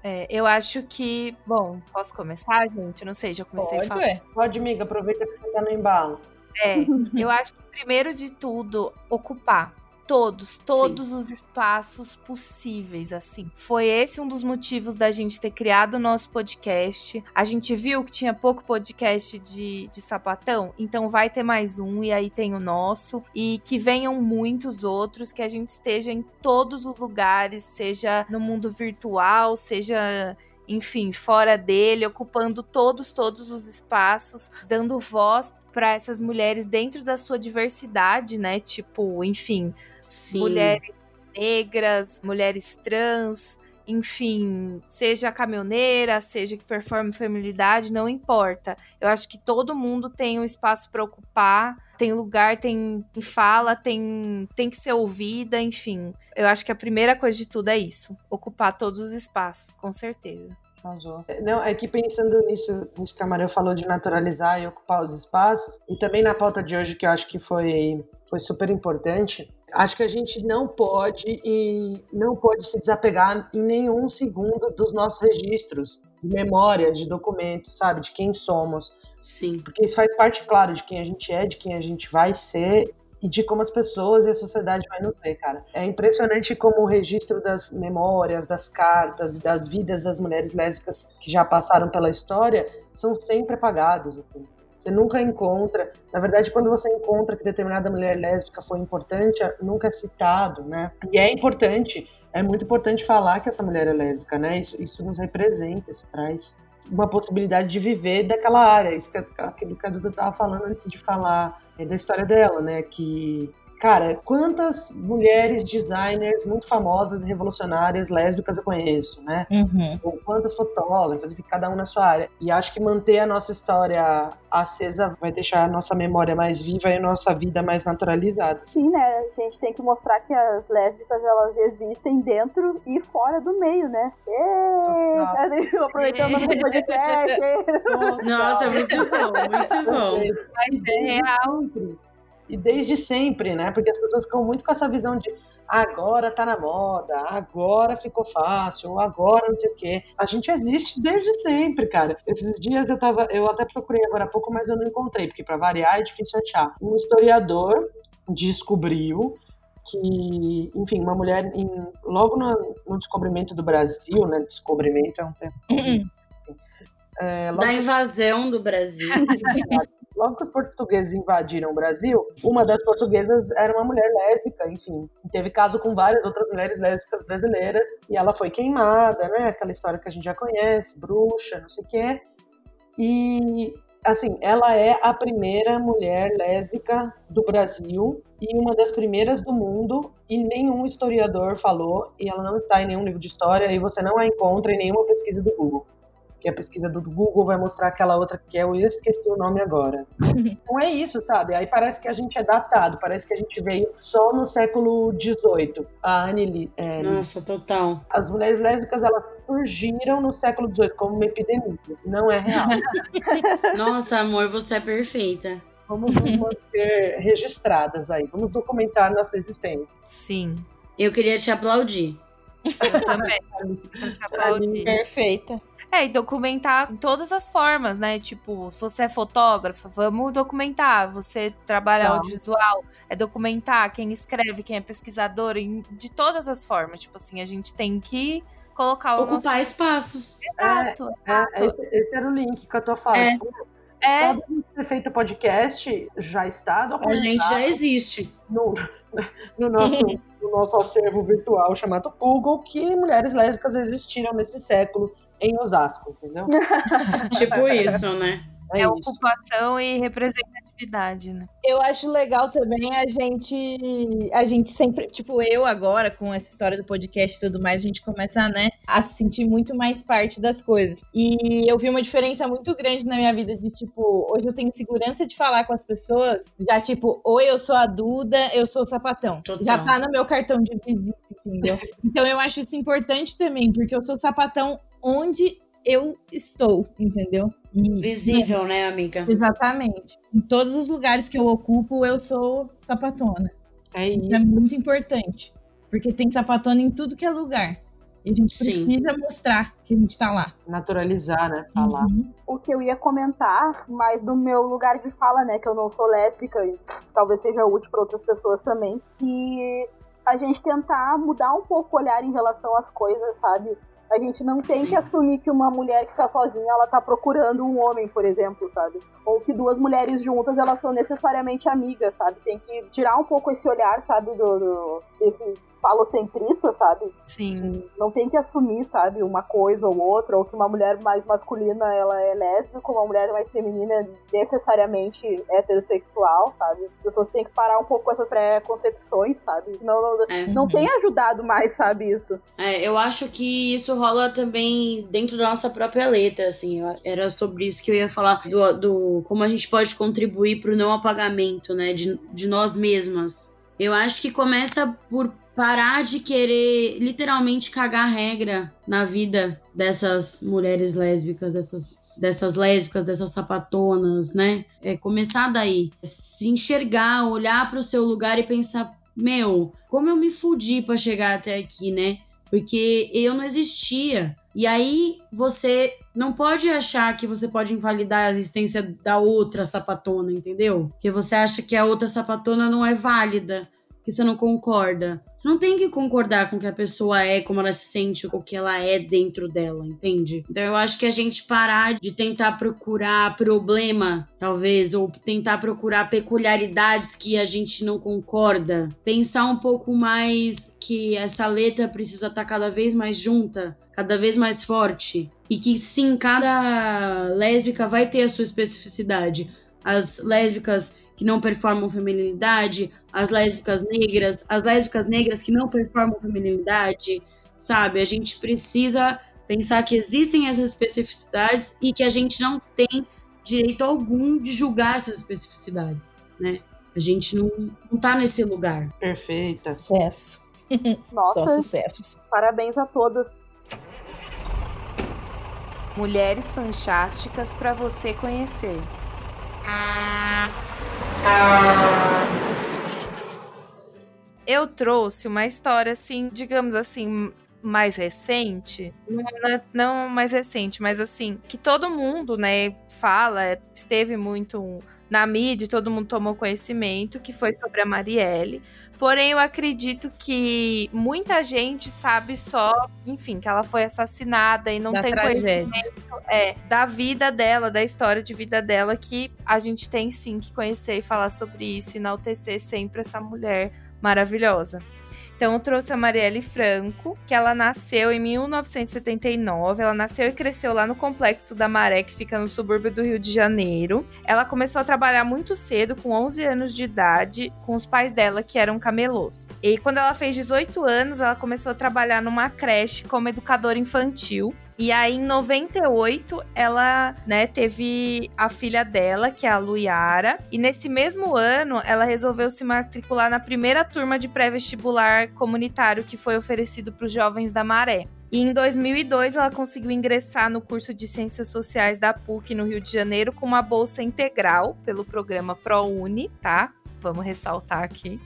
É, eu acho que. Bom, posso começar, gente? Não sei, já comecei Pode, a falar. ué. Pode, amiga, aproveita que você tá no embalo. É, eu acho que primeiro de tudo, ocupar todos, todos os espaços possíveis, assim. Foi esse um dos motivos da gente ter criado o nosso podcast. A gente viu que tinha pouco podcast de, de sapatão, então vai ter mais um, e aí tem o nosso. E que venham muitos outros, que a gente esteja em todos os lugares, seja no mundo virtual, seja enfim, fora dele, ocupando todos, todos os espaços, dando voz para essas mulheres dentro da sua diversidade, né? Tipo, enfim, Sim. mulheres negras, mulheres trans, enfim, seja caminhoneira, seja que performe feminilidade, não importa. Eu acho que todo mundo tem um espaço para ocupar, tem lugar, tem fala, tem, tem que ser ouvida, enfim. Eu acho que a primeira coisa de tudo é isso: ocupar todos os espaços, com certeza. Arrasou. Não, é que pensando nisso, nisso que a Maria falou de naturalizar e ocupar os espaços, e também na pauta de hoje que eu acho que foi, foi super importante, acho que a gente não pode e não pode se desapegar em nenhum segundo dos nossos registros, de memórias, de documentos, sabe, de quem somos. Sim. Porque isso faz parte, claro, de quem a gente é, de quem a gente vai ser e de como as pessoas e a sociedade vai nos ver, cara. É impressionante como o registro das memórias, das cartas das vidas das mulheres lésbicas que já passaram pela história são sempre apagados. Assim. Você nunca encontra. Na verdade, quando você encontra que determinada mulher lésbica foi importante, nunca é citado, né? E é importante, é muito importante falar que essa mulher é lésbica, né? Isso, isso nos representa, isso traz uma possibilidade de viver daquela área. Isso que, aquilo que a Duda estava falando antes de falar é, da história dela, né? Que, cara, quantas mulheres designers muito famosas e revolucionárias lésbicas eu conheço, né? Uhum. Ou quantas fotógrafas, enfim, cada um na sua área. E acho que manter a nossa história acesa vai deixar a nossa memória mais viva e a nossa vida mais naturalizada. Sim, né? A gente tem que mostrar que as lésbicas elas existem dentro e fora do meio, né? Êêê! Aproveitando o podcast. Nossa, muito bom, muito bom. Mas é real. E desde sempre, né? Porque as pessoas ficam muito com essa visão de agora tá na moda, agora ficou fácil, agora não sei o quê. A gente existe desde sempre, cara. Esses dias eu tava, eu até procurei agora há pouco, mas eu não encontrei, porque para variar é difícil achar. Um historiador descobriu que, enfim, uma mulher em- logo no, no descobrimento do Brasil, né? Descobrimento é um termo É, da invasão do Brasil. logo que os portugueses invadiram o Brasil, uma das portuguesas era uma mulher lésbica, enfim. Teve caso com várias outras mulheres lésbicas brasileiras e ela foi queimada, né? Aquela história que a gente já conhece, bruxa, não sei o quê. E assim, ela é a primeira mulher lésbica do Brasil e uma das primeiras do mundo e nenhum historiador falou e ela não está em nenhum livro de história e você não a encontra em nenhuma pesquisa do Google que a pesquisa do Google vai mostrar aquela outra que é, eu esqueci o nome agora. Não é isso, sabe? Aí parece que a gente é datado, parece que a gente veio só no século XVIII. A Anne é, Nossa, total. As mulheres lésbicas, elas surgiram no século XVIII como uma epidemia. Não é real. Nossa, amor, você é perfeita. Vamos nos manter registradas aí. Vamos documentar nossa existência. Sim. Eu queria te aplaudir. Eu também. aplaudir. Perfeita. É, e documentar em todas as formas, né? Tipo, se você é fotógrafa, vamos documentar. Você trabalha tá. audiovisual, é documentar quem escreve, quem é pesquisador, em, de todas as formas. Tipo assim, a gente tem que colocar o Ocupar nosso... espaços. Exato. É, é, esse, esse, era o link que eu tô falando. É. Tipo, é. Só de ter feito podcast já está documentado. A gente já existe. No, no, nosso, no nosso acervo virtual chamado Google que mulheres lésbicas existiram nesse século em Osasco, entendeu? tipo isso, né? É, é ocupação e representatividade, né? Eu acho legal também a gente a gente sempre, tipo, eu agora com essa história do podcast e tudo mais, a gente começa, né, a se sentir muito mais parte das coisas. E eu vi uma diferença muito grande na minha vida de tipo, hoje eu tenho segurança de falar com as pessoas, já tipo, oi, eu sou a Duda, eu sou o sapatão. Total. Já tá no meu cartão de visita, entendeu? então eu acho isso importante também, porque eu sou sapatão onde eu estou, entendeu? E, Visível, né, amiga? Exatamente. Em todos os lugares que eu ocupo, eu sou sapatona. É isso. É muito importante. Porque tem sapatona em tudo que é lugar. E a gente Sim. precisa mostrar que a gente tá lá. Naturalizar, né? Falar. Uhum. O que eu ia comentar, mas do meu lugar de fala, né? Que eu não sou lésbica e talvez seja útil para outras pessoas também. Que a gente tentar mudar um pouco o olhar em relação às coisas, sabe? A gente não tem Sim. que assumir que uma mulher que está sozinha, ela tá procurando um homem, por exemplo, sabe? Ou que duas mulheres juntas, elas são necessariamente amigas, sabe? Tem que tirar um pouco esse olhar, sabe, do, do desse falocentrista, sabe? Sim. Não tem que assumir, sabe, uma coisa ou outra, ou que uma mulher mais masculina ela é lésbica, uma mulher mais feminina é necessariamente heterossexual, sabe? As pessoas têm que parar um pouco com essas pré-concepções, sabe? Não, não, é. não tem ajudado mais, sabe, isso. É, eu acho que isso rola também dentro da nossa própria letra, assim. Era sobre isso que eu ia falar, do, do como a gente pode contribuir para o não apagamento, né, de, de nós mesmas. Eu acho que começa por parar de querer literalmente cagar regra na vida dessas mulheres lésbicas, dessas, dessas lésbicas, dessas sapatonas, né? É começar daí, se enxergar, olhar para o seu lugar e pensar, meu, como eu me fudi para chegar até aqui, né? Porque eu não existia. E aí você não pode achar que você pode invalidar a existência da outra sapatona, entendeu? Que você acha que a outra sapatona não é válida que você não concorda. Você não tem que concordar com o que a pessoa é, como ela se sente, o que ela é dentro dela, entende? Então eu acho que a gente parar de tentar procurar problema, talvez, ou tentar procurar peculiaridades que a gente não concorda, pensar um pouco mais que essa letra precisa estar cada vez mais junta, cada vez mais forte. E que sim, cada lésbica vai ter a sua especificidade. As lésbicas que não performam feminilidade, as lésbicas negras, as lésbicas negras que não performam feminilidade, sabe? A gente precisa pensar que existem essas especificidades e que a gente não tem direito algum de julgar essas especificidades, né? A gente não, não tá nesse lugar. Perfeita. Sucesso. Nossa, Só sucessos. Parabéns a todas. Mulheres fantásticas para você conhecer. Eu trouxe uma história assim, digamos assim, mais recente, não, não, não mais recente, mas assim, que todo mundo, né, fala, esteve muito na mídia, todo mundo tomou conhecimento, que foi sobre a Marielle. Porém, eu acredito que muita gente sabe só, enfim, que ela foi assassinada e não Da tem tragédia. conhecimento é, da vida dela, da história de vida dela, que a gente tem sim que conhecer e falar sobre isso, e enaltecer sempre essa mulher maravilhosa. Então, eu trouxe a Marielle Franco, que ela nasceu em 1979. Ela nasceu e cresceu lá no Complexo da Maré, que fica no subúrbio do Rio de Janeiro. Ela começou a trabalhar muito cedo, com 11 anos de idade, com os pais dela, que eram camelôs. E quando ela fez 18 anos, ela começou a trabalhar numa creche como educadora infantil. E aí, em 98, ela, né, teve a filha dela, que é a Luiara. E nesse mesmo ano, ela resolveu se matricular na primeira turma de pré-vestibular comunitário que foi oferecido para os jovens da Maré. E em 2002, ela conseguiu ingressar no curso de Ciências Sociais da PUC no Rio de Janeiro com uma bolsa integral pelo programa ProUni, tá? Vamos ressaltar aqui.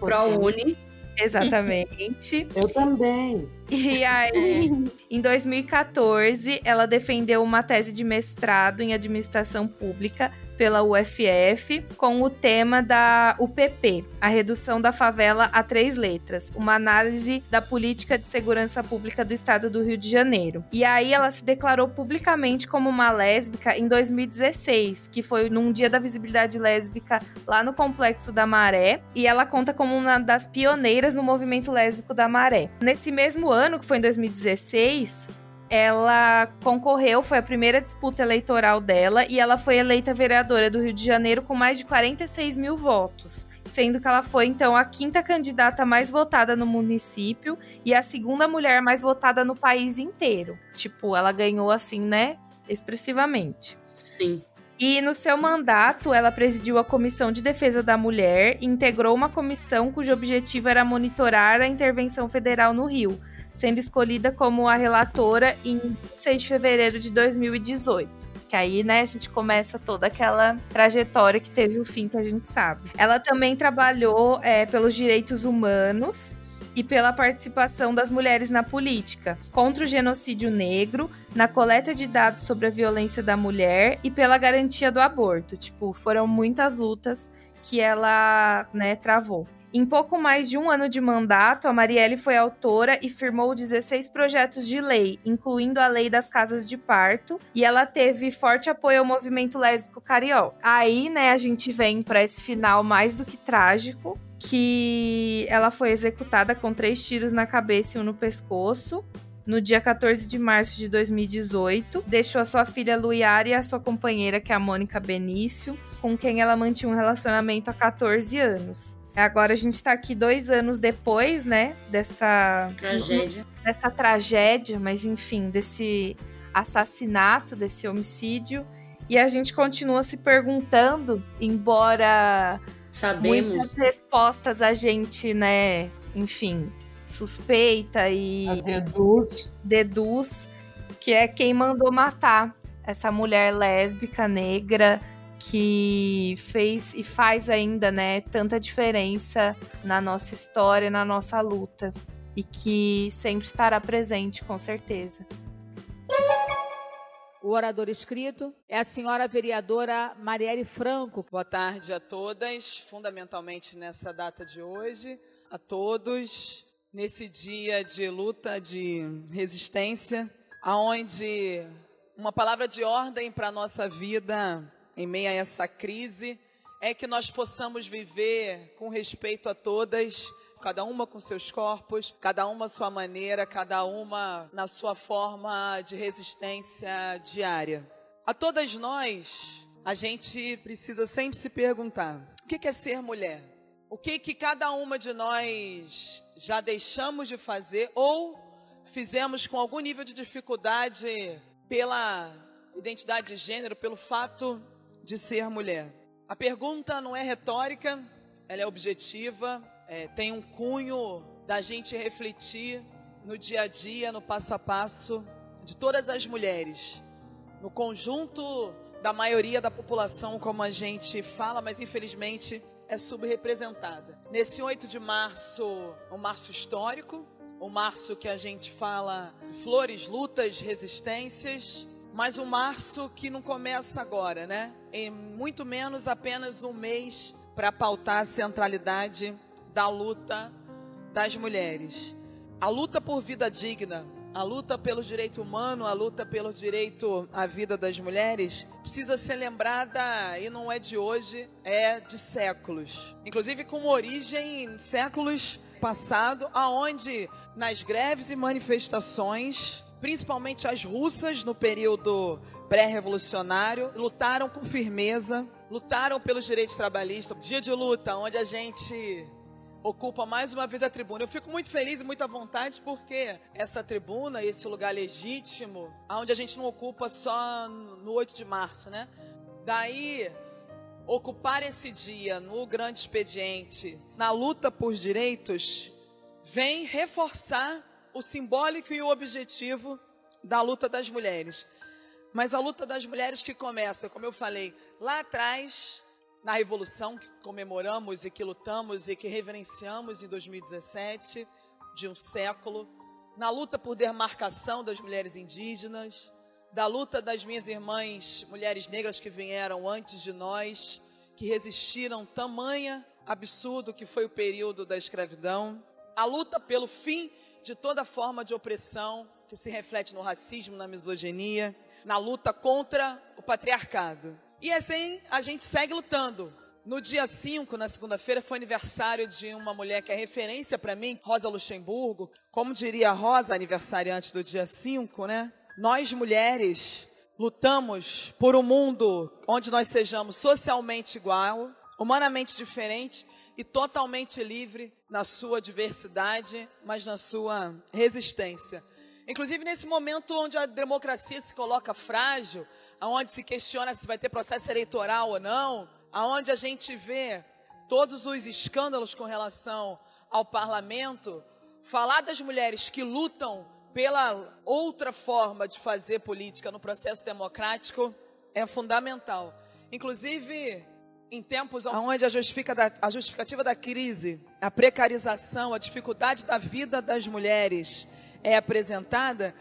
ProUni. Exatamente. Eu também. E aí, em 2014, ela defendeu uma tese de mestrado em administração pública pela UFF com o tema da UPP, a redução da favela a três letras, uma análise da política de segurança pública do estado do Rio de Janeiro. E aí ela se declarou publicamente como uma lésbica em 2016, que foi num dia da visibilidade lésbica lá no Complexo da Maré, e ela conta como uma das pioneiras no movimento lésbico da Maré. Nesse mesmo ano, que foi em 2016, ela concorreu, foi a primeira disputa eleitoral dela e ela foi eleita vereadora do Rio de Janeiro com mais de 46 mil votos, sendo que ela foi então a quinta candidata mais votada no município e a segunda mulher mais votada no país inteiro. Tipo, ela ganhou assim, né, expressivamente. Sim. E no seu mandato, ela presidiu a Comissão de Defesa da Mulher e integrou uma comissão cujo objetivo era monitorar a intervenção federal no Rio, sendo escolhida como a relatora em 26 de fevereiro de 2018. Que aí, né, a gente começa toda aquela trajetória que teve o fim que a gente sabe. Ela também trabalhou é, pelos direitos humanos e pela participação das mulheres na política, contra o genocídio negro, na coleta de dados sobre a violência da mulher e pela garantia do aborto. Tipo, foram muitas lutas que ela, né, travou. Em pouco mais de um ano de mandato, a Marielle foi autora e firmou 16 projetos de lei, incluindo a lei das casas de parto, e ela teve forte apoio ao movimento lésbico carioca. Aí, né, a gente vem para esse final mais do que trágico, que ela foi executada com três tiros na cabeça e um no pescoço. No dia 14 de março de 2018, deixou a sua filha Luiara e a sua companheira, que é a Mônica Benício, com quem ela mantinha um relacionamento há 14 anos. Agora a gente tá aqui dois anos depois, né? Dessa Tragédia. dessa tragédia, mas enfim, desse assassinato, desse homicídio. E a gente continua se perguntando, embora Sabemos. muitas respostas a gente, né, enfim, suspeita e A deduz. deduz que é quem mandou matar essa mulher lésbica negra que fez e faz ainda, né, tanta diferença na nossa história, na nossa luta e que sempre estará presente, com certeza. O orador escrito é a senhora vereadora Marielle Franco. Boa tarde a todas, fundamentalmente nessa data de hoje, a todos, nesse dia de luta, de resistência, aonde uma palavra de ordem para a nossa vida em meio a essa crise é que nós possamos viver com respeito a todas, cada uma com seus corpos, cada uma à sua maneira, cada uma na sua forma de resistência diária. A todas nós, a gente precisa sempre se perguntar: o que é ser mulher? O que que cada uma de nós já deixamos de fazer ou fizemos com algum nível de dificuldade pela identidade de gênero, pelo fato de ser mulher? A pergunta não é retórica, ela é objetiva, é, tem um cunho da gente refletir no dia a dia, no passo a passo de todas as mulheres, no conjunto da maioria da população, como a gente fala, mas infelizmente é subrepresentada. Nesse 8 de março, um março histórico, o março que a gente fala flores, lutas, resistências, mas um março que não começa agora, né? Em muito menos apenas um mês para pautar a centralidade da luta das mulheres. A luta por vida digna, a luta pelo direito humano, a luta pelo direito à vida das mulheres, precisa ser lembrada e não é de hoje, é de séculos. Inclusive com origem em séculos passado, aonde nas greves e manifestações, principalmente as russas no período pré-revolucionário, lutaram com firmeza, lutaram pelos direitos trabalhistas. Dia de luta, onde a gente ocupa mais uma vez a tribuna. Eu fico muito feliz e muito à vontade porque essa tribuna, esse lugar legítimo, onde a gente não ocupa só no 8 de março, né? Daí, ocupar esse dia no grande expediente, na luta por direitos, vem reforçar o simbólico e o objetivo da luta das mulheres. Mas a luta das mulheres que começa, como eu falei, lá atrás, na revolução que comemoramos e que lutamos e que reverenciamos em 2017, de um século, na luta por demarcação das mulheres indígenas, da luta das minhas irmãs, mulheres negras que vieram antes de nós, que resistiram tamanha absurdo que foi o período da escravidão, a luta pelo fim de toda forma de opressão que se reflete no racismo, na misoginia, na luta contra o patriarcado. E assim a gente segue lutando. No dia 5, na segunda-feira, foi aniversário de uma mulher que é referência para mim, Rosa Luxemburgo. Como diria a Rosa, aniversariante do dia 5, né? Nós mulheres lutamos por um mundo onde nós sejamos socialmente igual, humanamente diferente e totalmente livre na sua diversidade, mas na sua resistência. Inclusive nesse momento onde a democracia se coloca frágil, aonde se questiona se vai ter processo eleitoral ou não, aonde a gente vê todos os escândalos com relação ao parlamento, falar das mulheres que lutam pela outra forma de fazer política no processo democrático é fundamental. Inclusive, em tempos onde a, a justificativa da crise, a precarização, a dificuldade da vida das mulheres é apresentada,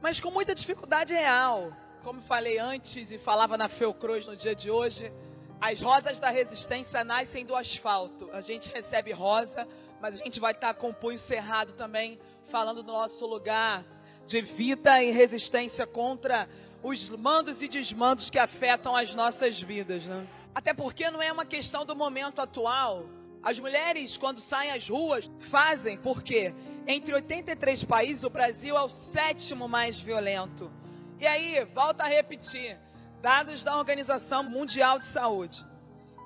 mas com muita dificuldade real como falei antes e falava na Feocruz no dia de hoje, as rosas da resistência nascem do asfalto. A gente recebe rosa, mas a gente vai estar com o punho cerrado também, falando do nosso lugar de vida e resistência contra os mandos e desmandos que afetam as nossas vidas. Né? Até porque não é uma questão do momento atual. As mulheres, quando saem às ruas, fazem porque entre 83 países, o Brasil é o sétimo mais violento. E aí, volta a repetir: dados da Organização Mundial de Saúde.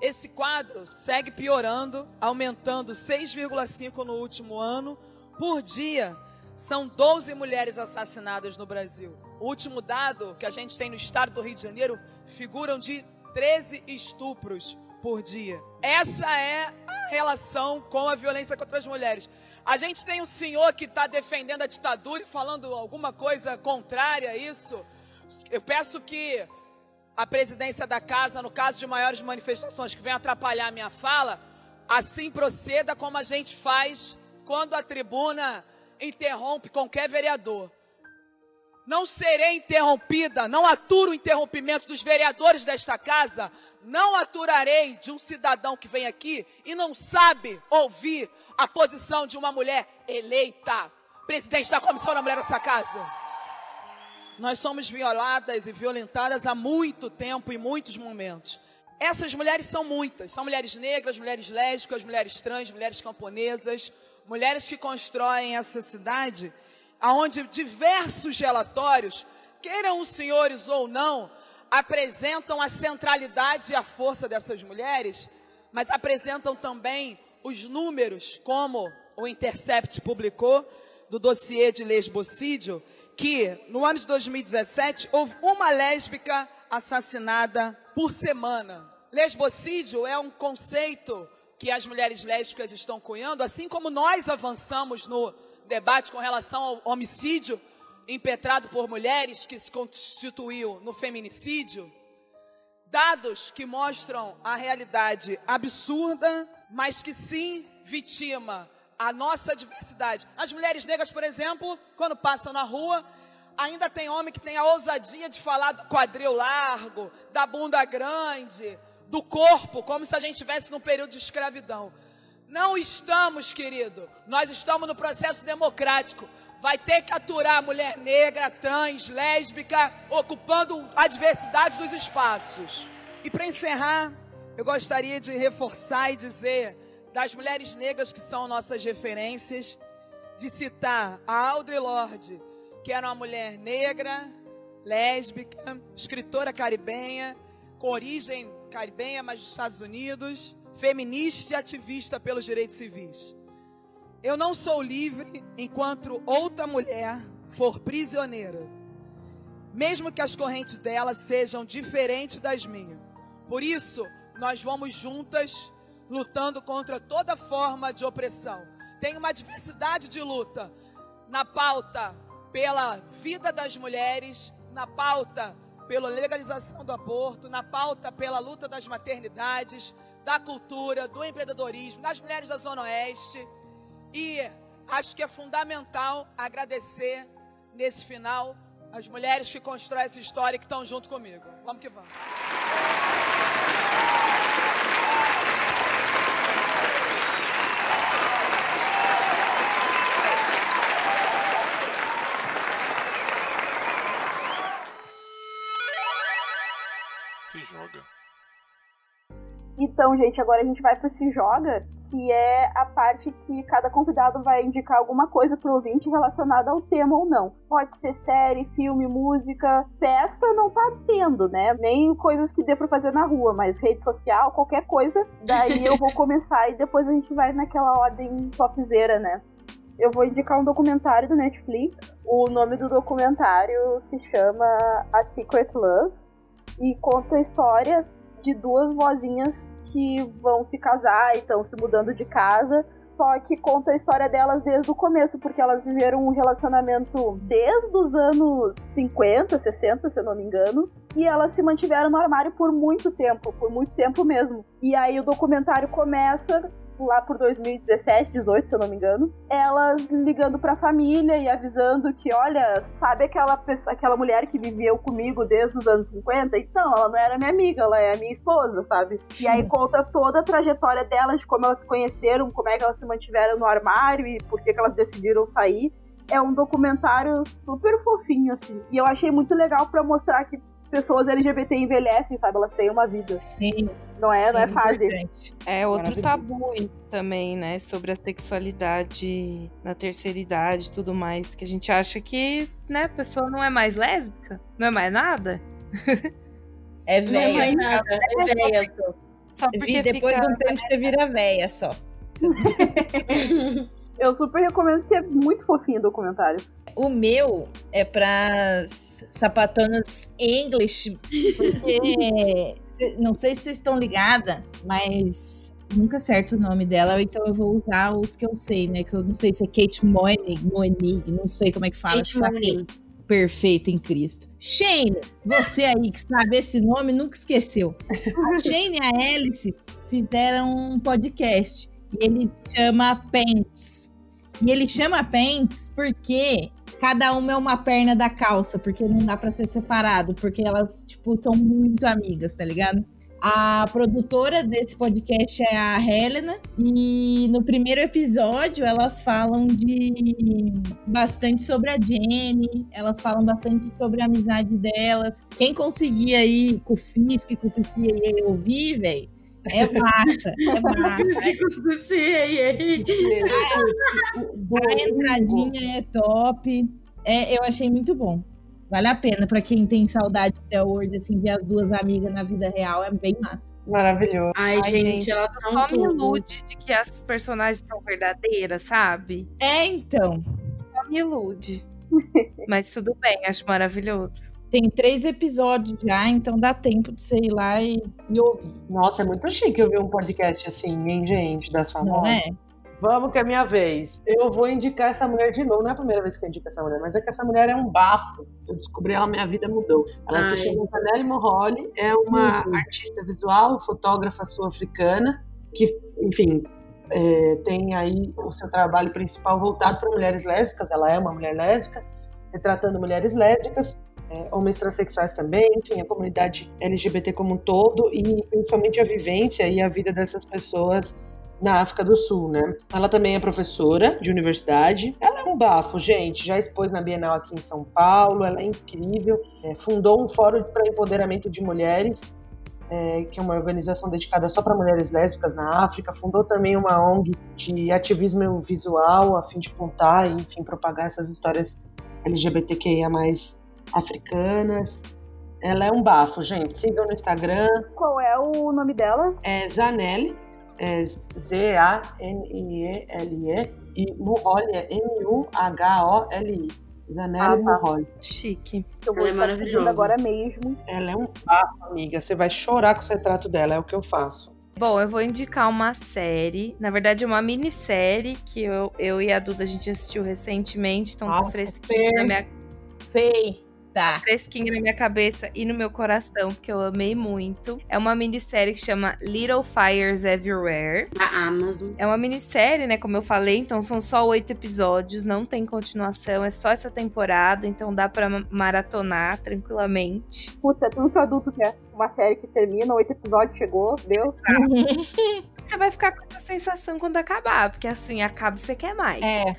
Esse quadro segue piorando, aumentando 6,5 no último ano. Por dia, são 12 mulheres assassinadas no Brasil. O último dado que a gente tem no estado do Rio de Janeiro figuram de 13 estupros por dia. Essa é a relação com a violência contra as mulheres. A gente tem um senhor que está defendendo a ditadura e falando alguma coisa contrária a isso. Eu peço que a presidência da casa, no caso de maiores manifestações que venham atrapalhar a minha fala, assim proceda como a gente faz quando a tribuna interrompe qualquer vereador. Não serei interrompida, não aturo o interrompimento dos vereadores desta casa, não aturarei de um cidadão que vem aqui e não sabe ouvir a posição de uma mulher eleita, presidente da comissão da mulher dessa casa. Nós somos violadas e violentadas há muito tempo, em muitos momentos. Essas mulheres são muitas, são mulheres negras, mulheres lésbicas, mulheres trans, mulheres camponesas, mulheres que constroem essa cidade, aonde diversos relatórios, queiram os senhores ou não, apresentam a centralidade e a força dessas mulheres, mas apresentam também os números, como o Intercept publicou, do dossiê de lesbocídio, que no ano de 2017 houve uma lésbica assassinada por semana. Lesbocídio é um conceito que as mulheres lésbicas estão cunhando, assim como nós avançamos no debate com relação ao homicídio impetrado por mulheres que se constituiu no feminicídio. Dados que mostram a realidade absurda mas que sim vitima a nossa diversidade. As mulheres negras, por exemplo, quando passam na rua, ainda tem homem que tem a ousadia de falar do quadril largo, da bunda grande, do corpo, como se a gente estivesse num período de escravidão. Não estamos, querido. Nós estamos no processo democrático. Vai ter que aturar a mulher negra, trans, lésbica, ocupando a diversidade dos espaços. E para encerrar, eu gostaria de reforçar e dizer das mulheres negras que são nossas referências, de citar a Audre Lorde, que era uma mulher negra, lésbica, escritora caribenha, com origem caribenha, mas dos Estados Unidos, feminista e ativista pelos direitos civis. Eu não sou livre enquanto outra mulher for prisioneira, mesmo que as correntes dela sejam diferentes das minhas. Por isso, nós vamos juntas lutando contra toda forma de opressão. Tem uma diversidade de luta na pauta pela vida das mulheres, na pauta pela legalização do aborto, na pauta pela luta das maternidades, da cultura, do empreendedorismo, das mulheres da Zona Oeste. E acho que é fundamental agradecer nesse final as mulheres que constroem essa história e que estão junto comigo. Vamos que vamos. Se joga. Então, gente, agora a gente vai para Se Joga, que é a parte que cada convidado vai indicar alguma coisa pro ouvinte relacionada ao tema ou não. Pode ser série, filme, música, festa não tá tendo, né? Nem coisas que dê pra fazer na rua, mas rede social, qualquer coisa. Daí eu vou começar e depois a gente vai naquela ordem topzera, né? Eu vou indicar um documentário do Netflix. O nome do documentário se chama A Secret Love e conta a história de duas vozinhas que vão se casar e estão se mudando de casa, só que conta a história delas desde o começo, porque elas viveram um relacionamento desde os anos 50, 60, se eu não me engano, e elas se mantiveram no armário por muito tempo, por muito tempo mesmo. E aí o documentário começa lá por 2017, 18, se eu não me engano, elas ligando pra família e avisando que, olha, sabe aquela pessoa, aquela mulher que viveu comigo desde os anos 50? Então, ela não era minha amiga, ela é minha esposa, sabe? E aí conta toda a trajetória delas, de como elas se conheceram, como é que elas se mantiveram no armário e por que, que elas decidiram sair. É um documentário super fofinho, assim. E eu achei muito legal para mostrar que pessoas LGBT envelhecem, sabe? Elas têm uma vida. Sim. Não é, não é Sim, fácil. É outro tabu também, né? Sobre a sexualidade na terceira idade e tudo mais. Que a gente acha que, né, a pessoa não é mais lésbica, não é mais nada. É Não é velha. mais nada, é véia. Só porque depois fica- de um tempo você vira véia só. Eu super recomendo que é muito fofinho o documentário. O meu é para sapatonas English, porque não sei se vocês estão ligadas, mas nunca acerto o nome dela, então eu vou usar os que eu sei, né? Que eu não sei se é Kate Moenig, Moenig, não sei como é que fala. Kate tá Moenig. Perfeita em Cristo. Shane, você aí que sabe esse nome, nunca esqueceu. A Shane e a Alice fizeram um podcast e ele chama Pants. E ele chama Pants porque cada uma é uma perna da calça, porque não dá pra ser separado, porque elas, tipo, são muito amigas, tá ligado? A produtora desse podcast é a Helena, e no primeiro episódio elas falam de bastante sobre a Jenny, elas falam bastante sobre a amizade delas. Quem conseguir aí com o Fisk, com o ouvir, velho, é massa, é massa. A entradinha é top. É, eu achei muito bom. Vale a pena pra quem tem saudade até hoje, assim, ver as duas amigas na vida real, é bem massa. Maravilhoso. Ai, gente, elas são só me tudo. ilude de que as personagens são verdadeiras, sabe? É, então. Só me ilude. Mas tudo bem, acho maravilhoso. Tem três episódios já, então dá tempo de você ir lá e, e ouvir. Nossa, é muito chique eu ver um podcast assim, hein, gente, das famosas. Não é? Vamos que é minha vez. Eu vou indicar essa mulher de novo. Não é a primeira vez que eu indico essa mulher, mas é que essa mulher é um bafo. Eu descobri ela, minha vida mudou. Ela Ai. se chama Tanelli Moholi, é uma Uhum. artista visual, fotógrafa sul-africana, que, enfim, é, tem aí o seu trabalho principal voltado para mulheres lésbicas, ela é uma mulher lésbica, retratando mulheres lésbicas, é, homens transexuais também, enfim, a comunidade LGBT como um todo e principalmente a vivência e a vida dessas pessoas na África do Sul, né? Ela também é professora de universidade. Ela é um bafo, gente. Já expôs na Bienal aqui em São Paulo. Ela é incrível. É, fundou um fórum para empoderamento de mulheres, é, que é uma organização dedicada só para mulheres lésbicas na África. Fundou também uma ONG de ativismo visual, a fim de contar e, enfim, propagar essas histórias LGBTQIA africanas. Ela é um bafo, gente. Sigam no Instagram. Qual é o nome dela? É Zanelli, é Z-A-N-I-E-L-E, e Muholi é M-U-H-O-L-I. Zanelli ah, tá. Chique. Eu vou ela é maravilhosa. agora mesmo. Ela é um bafo, amiga. Você vai chorar com o retrato dela, é o que eu faço. Bom, eu vou indicar uma série, na verdade é uma minissérie que eu, eu e a Duda a gente assistiu recentemente, então tá fresquinha na minha... Fei. Tá. Fresquinha na minha cabeça e no meu coração, porque eu amei muito. É uma minissérie que chama Little Fires Everywhere. A Amazon. É uma minissérie, né? Como eu falei, então são só oito episódios, não tem continuação, é só essa temporada, então dá pra maratonar tranquilamente. Putz, é tudo que o adulto quer. Uma série que termina, oito episódios chegou, deu. você vai ficar com essa sensação quando acabar, porque assim, acaba e você quer mais. É.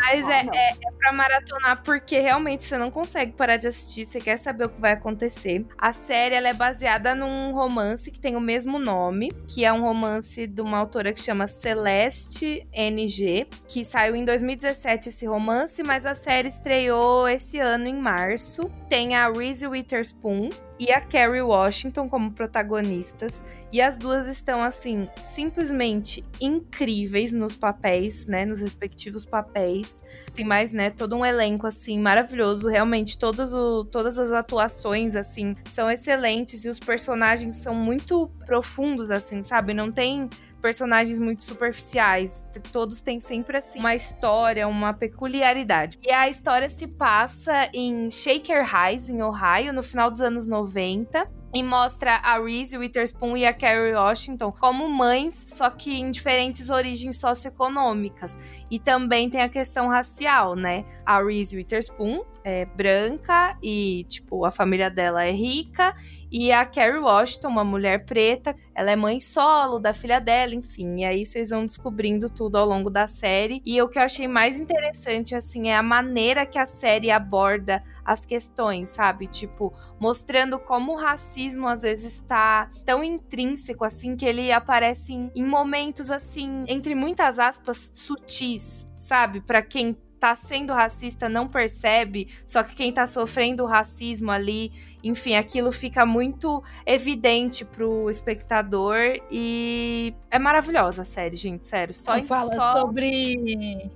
Mas é, é, é pra maratonar, porque realmente você não consegue parar de assistir, você quer saber o que vai acontecer. A série ela é baseada num romance que tem o mesmo nome, que é um romance de uma autora que chama Celeste NG, que saiu em 2017 esse romance, mas a série estreou esse ano em março. Tem a Reese Witherspoon, e a Kerry Washington como protagonistas. E as duas estão, assim, simplesmente incríveis nos papéis, né? Nos respectivos papéis. Tem mais, né? Todo um elenco, assim, maravilhoso. Realmente, todos o, todas as atuações, assim, são excelentes. E os personagens são muito profundos, assim, sabe? Não tem personagens muito superficiais. Todos têm sempre assim uma história, uma peculiaridade. E a história se passa em Shaker Heights, em Ohio, no final dos anos 90 e mostra a Reese Witherspoon e a Carrie Washington como mães, só que em diferentes origens socioeconômicas. E também tem a questão racial, né? A Reese Witherspoon é branca e, tipo, a família dela é rica. E a Carrie Washington, uma mulher preta, ela é mãe solo da filha dela, enfim. E aí vocês vão descobrindo tudo ao longo da série. E o que eu achei mais interessante, assim, é a maneira que a série aborda as questões, sabe? Tipo, mostrando como o racismo às vezes está tão intrínseco, assim, que ele aparece em, em momentos, assim, entre muitas aspas, sutis, sabe? Para quem tá sendo racista não percebe, só que quem tá sofrendo o racismo ali, enfim, aquilo fica muito evidente pro espectador e é maravilhosa a série, gente, sério. Só em, fala só... sobre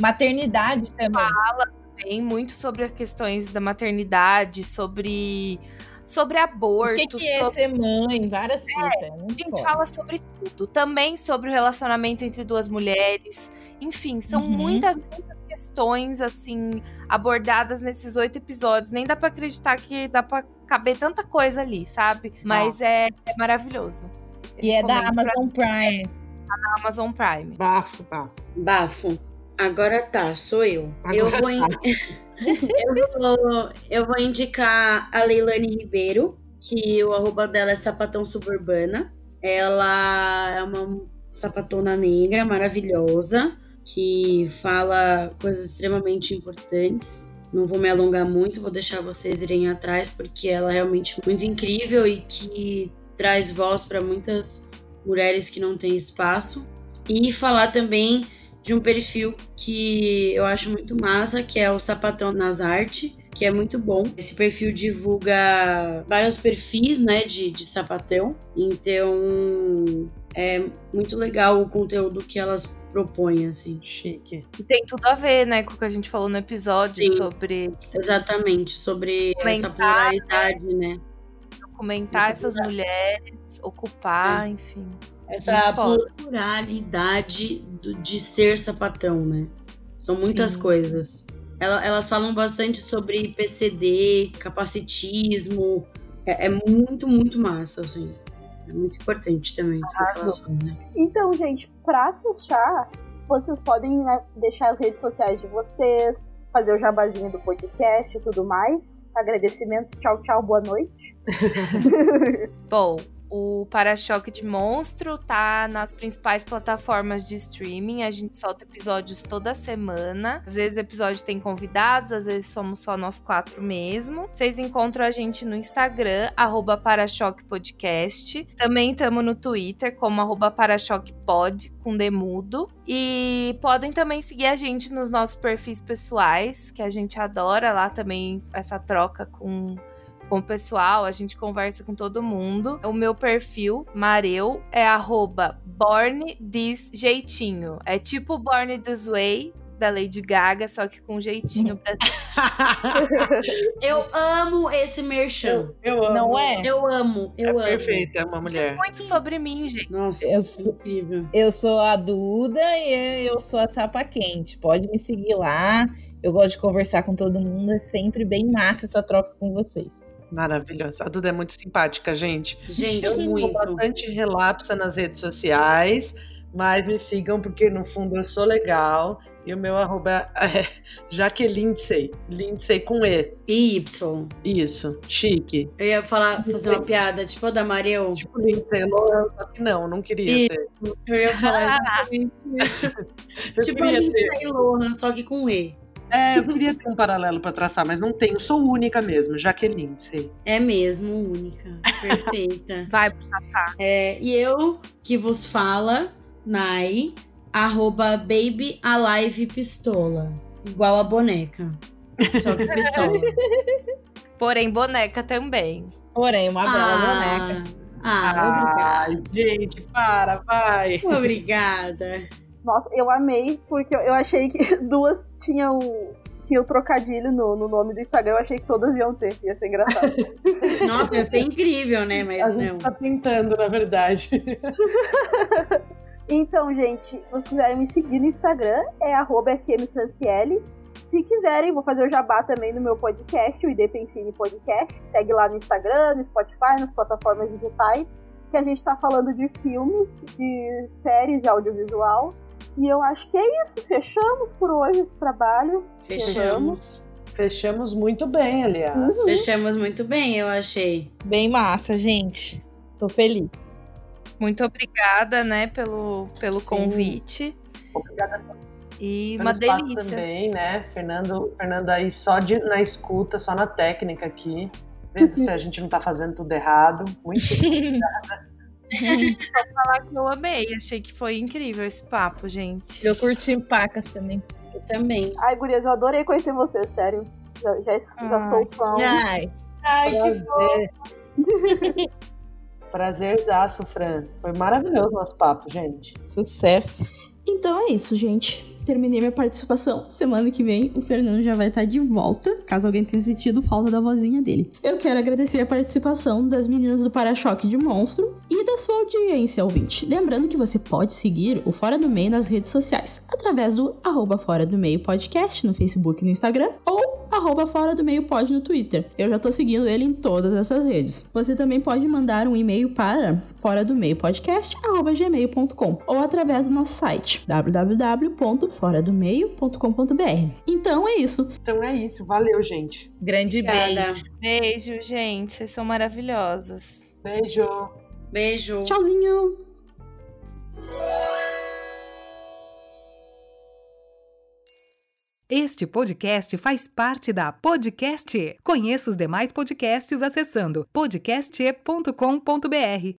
maternidade também. Fala também muito sobre as questões da maternidade, sobre sobre aborto. O que, que é ser mãe? Várias é, coisas. É, a gente fala sobre tudo. Também sobre o relacionamento entre duas mulheres. Enfim, são uhum. muitas, muitas questões, assim, abordadas nesses oito episódios. Nem dá para acreditar que dá para caber tanta coisa ali, sabe? Mas é, é, maravilhoso. E é da Amazon pra... Prime. Tá na Amazon Prime. Bafo, bafo. Bafo. Agora tá, sou eu. Agora eu vou. Tá. eu, vou, eu vou indicar a Leilane Ribeiro, que o arroba dela é Sapatão Suburbana. Ela é uma sapatona negra maravilhosa, que fala coisas extremamente importantes. Não vou me alongar muito, vou deixar vocês irem atrás, porque ela é realmente muito incrível e que traz voz para muitas mulheres que não têm espaço. E falar também de um perfil que eu acho muito massa, que é o Sapatão nas Artes, que é muito bom. Esse perfil divulga vários perfis, né, de, de sapatão. Então, é muito legal o conteúdo que elas propõem, assim. Chique. E tem tudo a ver, né, com o que a gente falou no episódio Sim, sobre. Exatamente, sobre essa pluralidade, né? Documentar essas mulheres, ocupar, é. enfim essa pluralidade do, de ser sapatão, né? São muitas Sim. coisas. elas falam bastante sobre PCD, capacitismo. É, é, muito, muito massa, assim. É muito importante também tudo que elas falam, né? Então, gente, pra fechar, vocês podem né, deixar as redes sociais de vocês, fazer o jabazinho do podcast e tudo mais. Agradecimentos, tchau, tchau, boa noite. Bom, o Para-Choque de Monstro tá nas principais plataformas de streaming. A gente solta episódios toda semana. Às vezes o episódio tem convidados, às vezes somos só nós quatro mesmo. Vocês encontram a gente no Instagram, arroba Para-Choque Podcast. Também estamos no Twitter, como arroba Para-Choque-Pod, com demudo. E podem também seguir a gente nos nossos perfis pessoais, que a gente adora lá também essa troca com com o pessoal, a gente conversa com todo mundo. O meu perfil, Mareu, é arroba Born This Jeitinho. É tipo Born This Way, da Lady Gaga, só que com jeitinho brasileiro. Eu amo esse merchan. Eu amo. Não é? Eu amo, eu É amo. perfeita, é uma Diz mulher. muito sobre mim, gente. Nossa, Eu- incrível. Eu sou a Duda e eu sou a Sapa Quente. Pode me seguir lá. Eu gosto de conversar com todo mundo. É sempre bem massa essa troca com vocês. Maravilhosa. A Duda é muito simpática, gente. Gente, Eu muito. bastante relapsa nas redes sociais, mas me sigam porque no fundo eu sou legal. E o meu arroba é Jaquelindsay. Lindsay com E. E Y. Isso. Chique. Eu ia falar, fazer uma piada, tipo a da Mareu. Tipo Lindsay Lohan, só que não, não queria E- ser. Eu ia falar exatamente isso. Tipo. Lindsay Lohan, só que com E. É, eu queria ter um paralelo pra traçar, mas não tenho. Sou única mesmo, Jaqueline, sei. É mesmo, única. Perfeita. Vai pro Sassá. É, e eu que vos fala, Nai, arroba baby alive pistola. Igual a boneca. Só que pistola. Porém, boneca também. Porém, uma bela boneca. Ah, Ai, gente, para, vai. obrigada. Nossa, eu amei, porque eu, achei que duas tinham, tinham trocadilho no, no nome do Instagram. Eu achei que todas iam ter, ia ser engraçado. Nossa, ia ser incrível, né? Mas A não. gente tá tentando, na verdade. Então, gente, se vocês quiserem me seguir no Instagram, é arroba FMFranciele. Se quiserem, vou fazer o jabá também no meu podcast, o ID Pensine Podcast. Segue lá no Instagram, no Spotify, nas plataformas digitais, que a gente tá falando de filmes, de séries e audiovisual. E eu acho que é isso. Fechamos por hoje esse trabalho. Fechamos. Fechamos muito bem, aliás. Uhum. Fechamos muito bem, eu achei. Bem massa, gente. Tô feliz. Muito obrigada, né, pelo, pelo Sim. convite. Obrigada E pelo uma delícia. também, né? Fernando, Fernando aí só de, na escuta, só na técnica aqui. Vendo se a gente não tá fazendo tudo errado. Muito Vou falar que eu amei. Achei que foi incrível esse papo, gente. Eu curti pacas também. Eu também. Ai, gurias, eu adorei conhecer vocês, sério. Já, já, já Ai. sou fã. Ai, Ai, que prazer. Prazerzaço, Fran. Foi maravilhoso o nosso papo, gente. sucesso. Então é isso, gente. Terminei minha participação. Semana que vem o Fernando já vai estar de volta, caso alguém tenha sentido falta da vozinha dele. Eu quero agradecer a participação das meninas do Para-Choque de Monstro e da sua audiência, ouvinte. Lembrando que você pode seguir o Fora do Meio nas redes sociais, através do arroba Fora do Meio Podcast no Facebook e no Instagram, ou arroba Fora do Meio Pod no Twitter. Eu já tô seguindo ele em todas essas redes. Você também pode mandar um e-mail para fora do meio podcast arroba gmail.com ou através do nosso site www.foradomeio.com.br. Então é isso. Então é isso. Valeu, gente. Grande Obrigada. beijo. Beijo, gente. Vocês são maravilhosas. Beijo. Beijo. Tchauzinho! Este podcast faz parte da Podcast. E. Conheça os demais podcasts acessando podcast.com.br.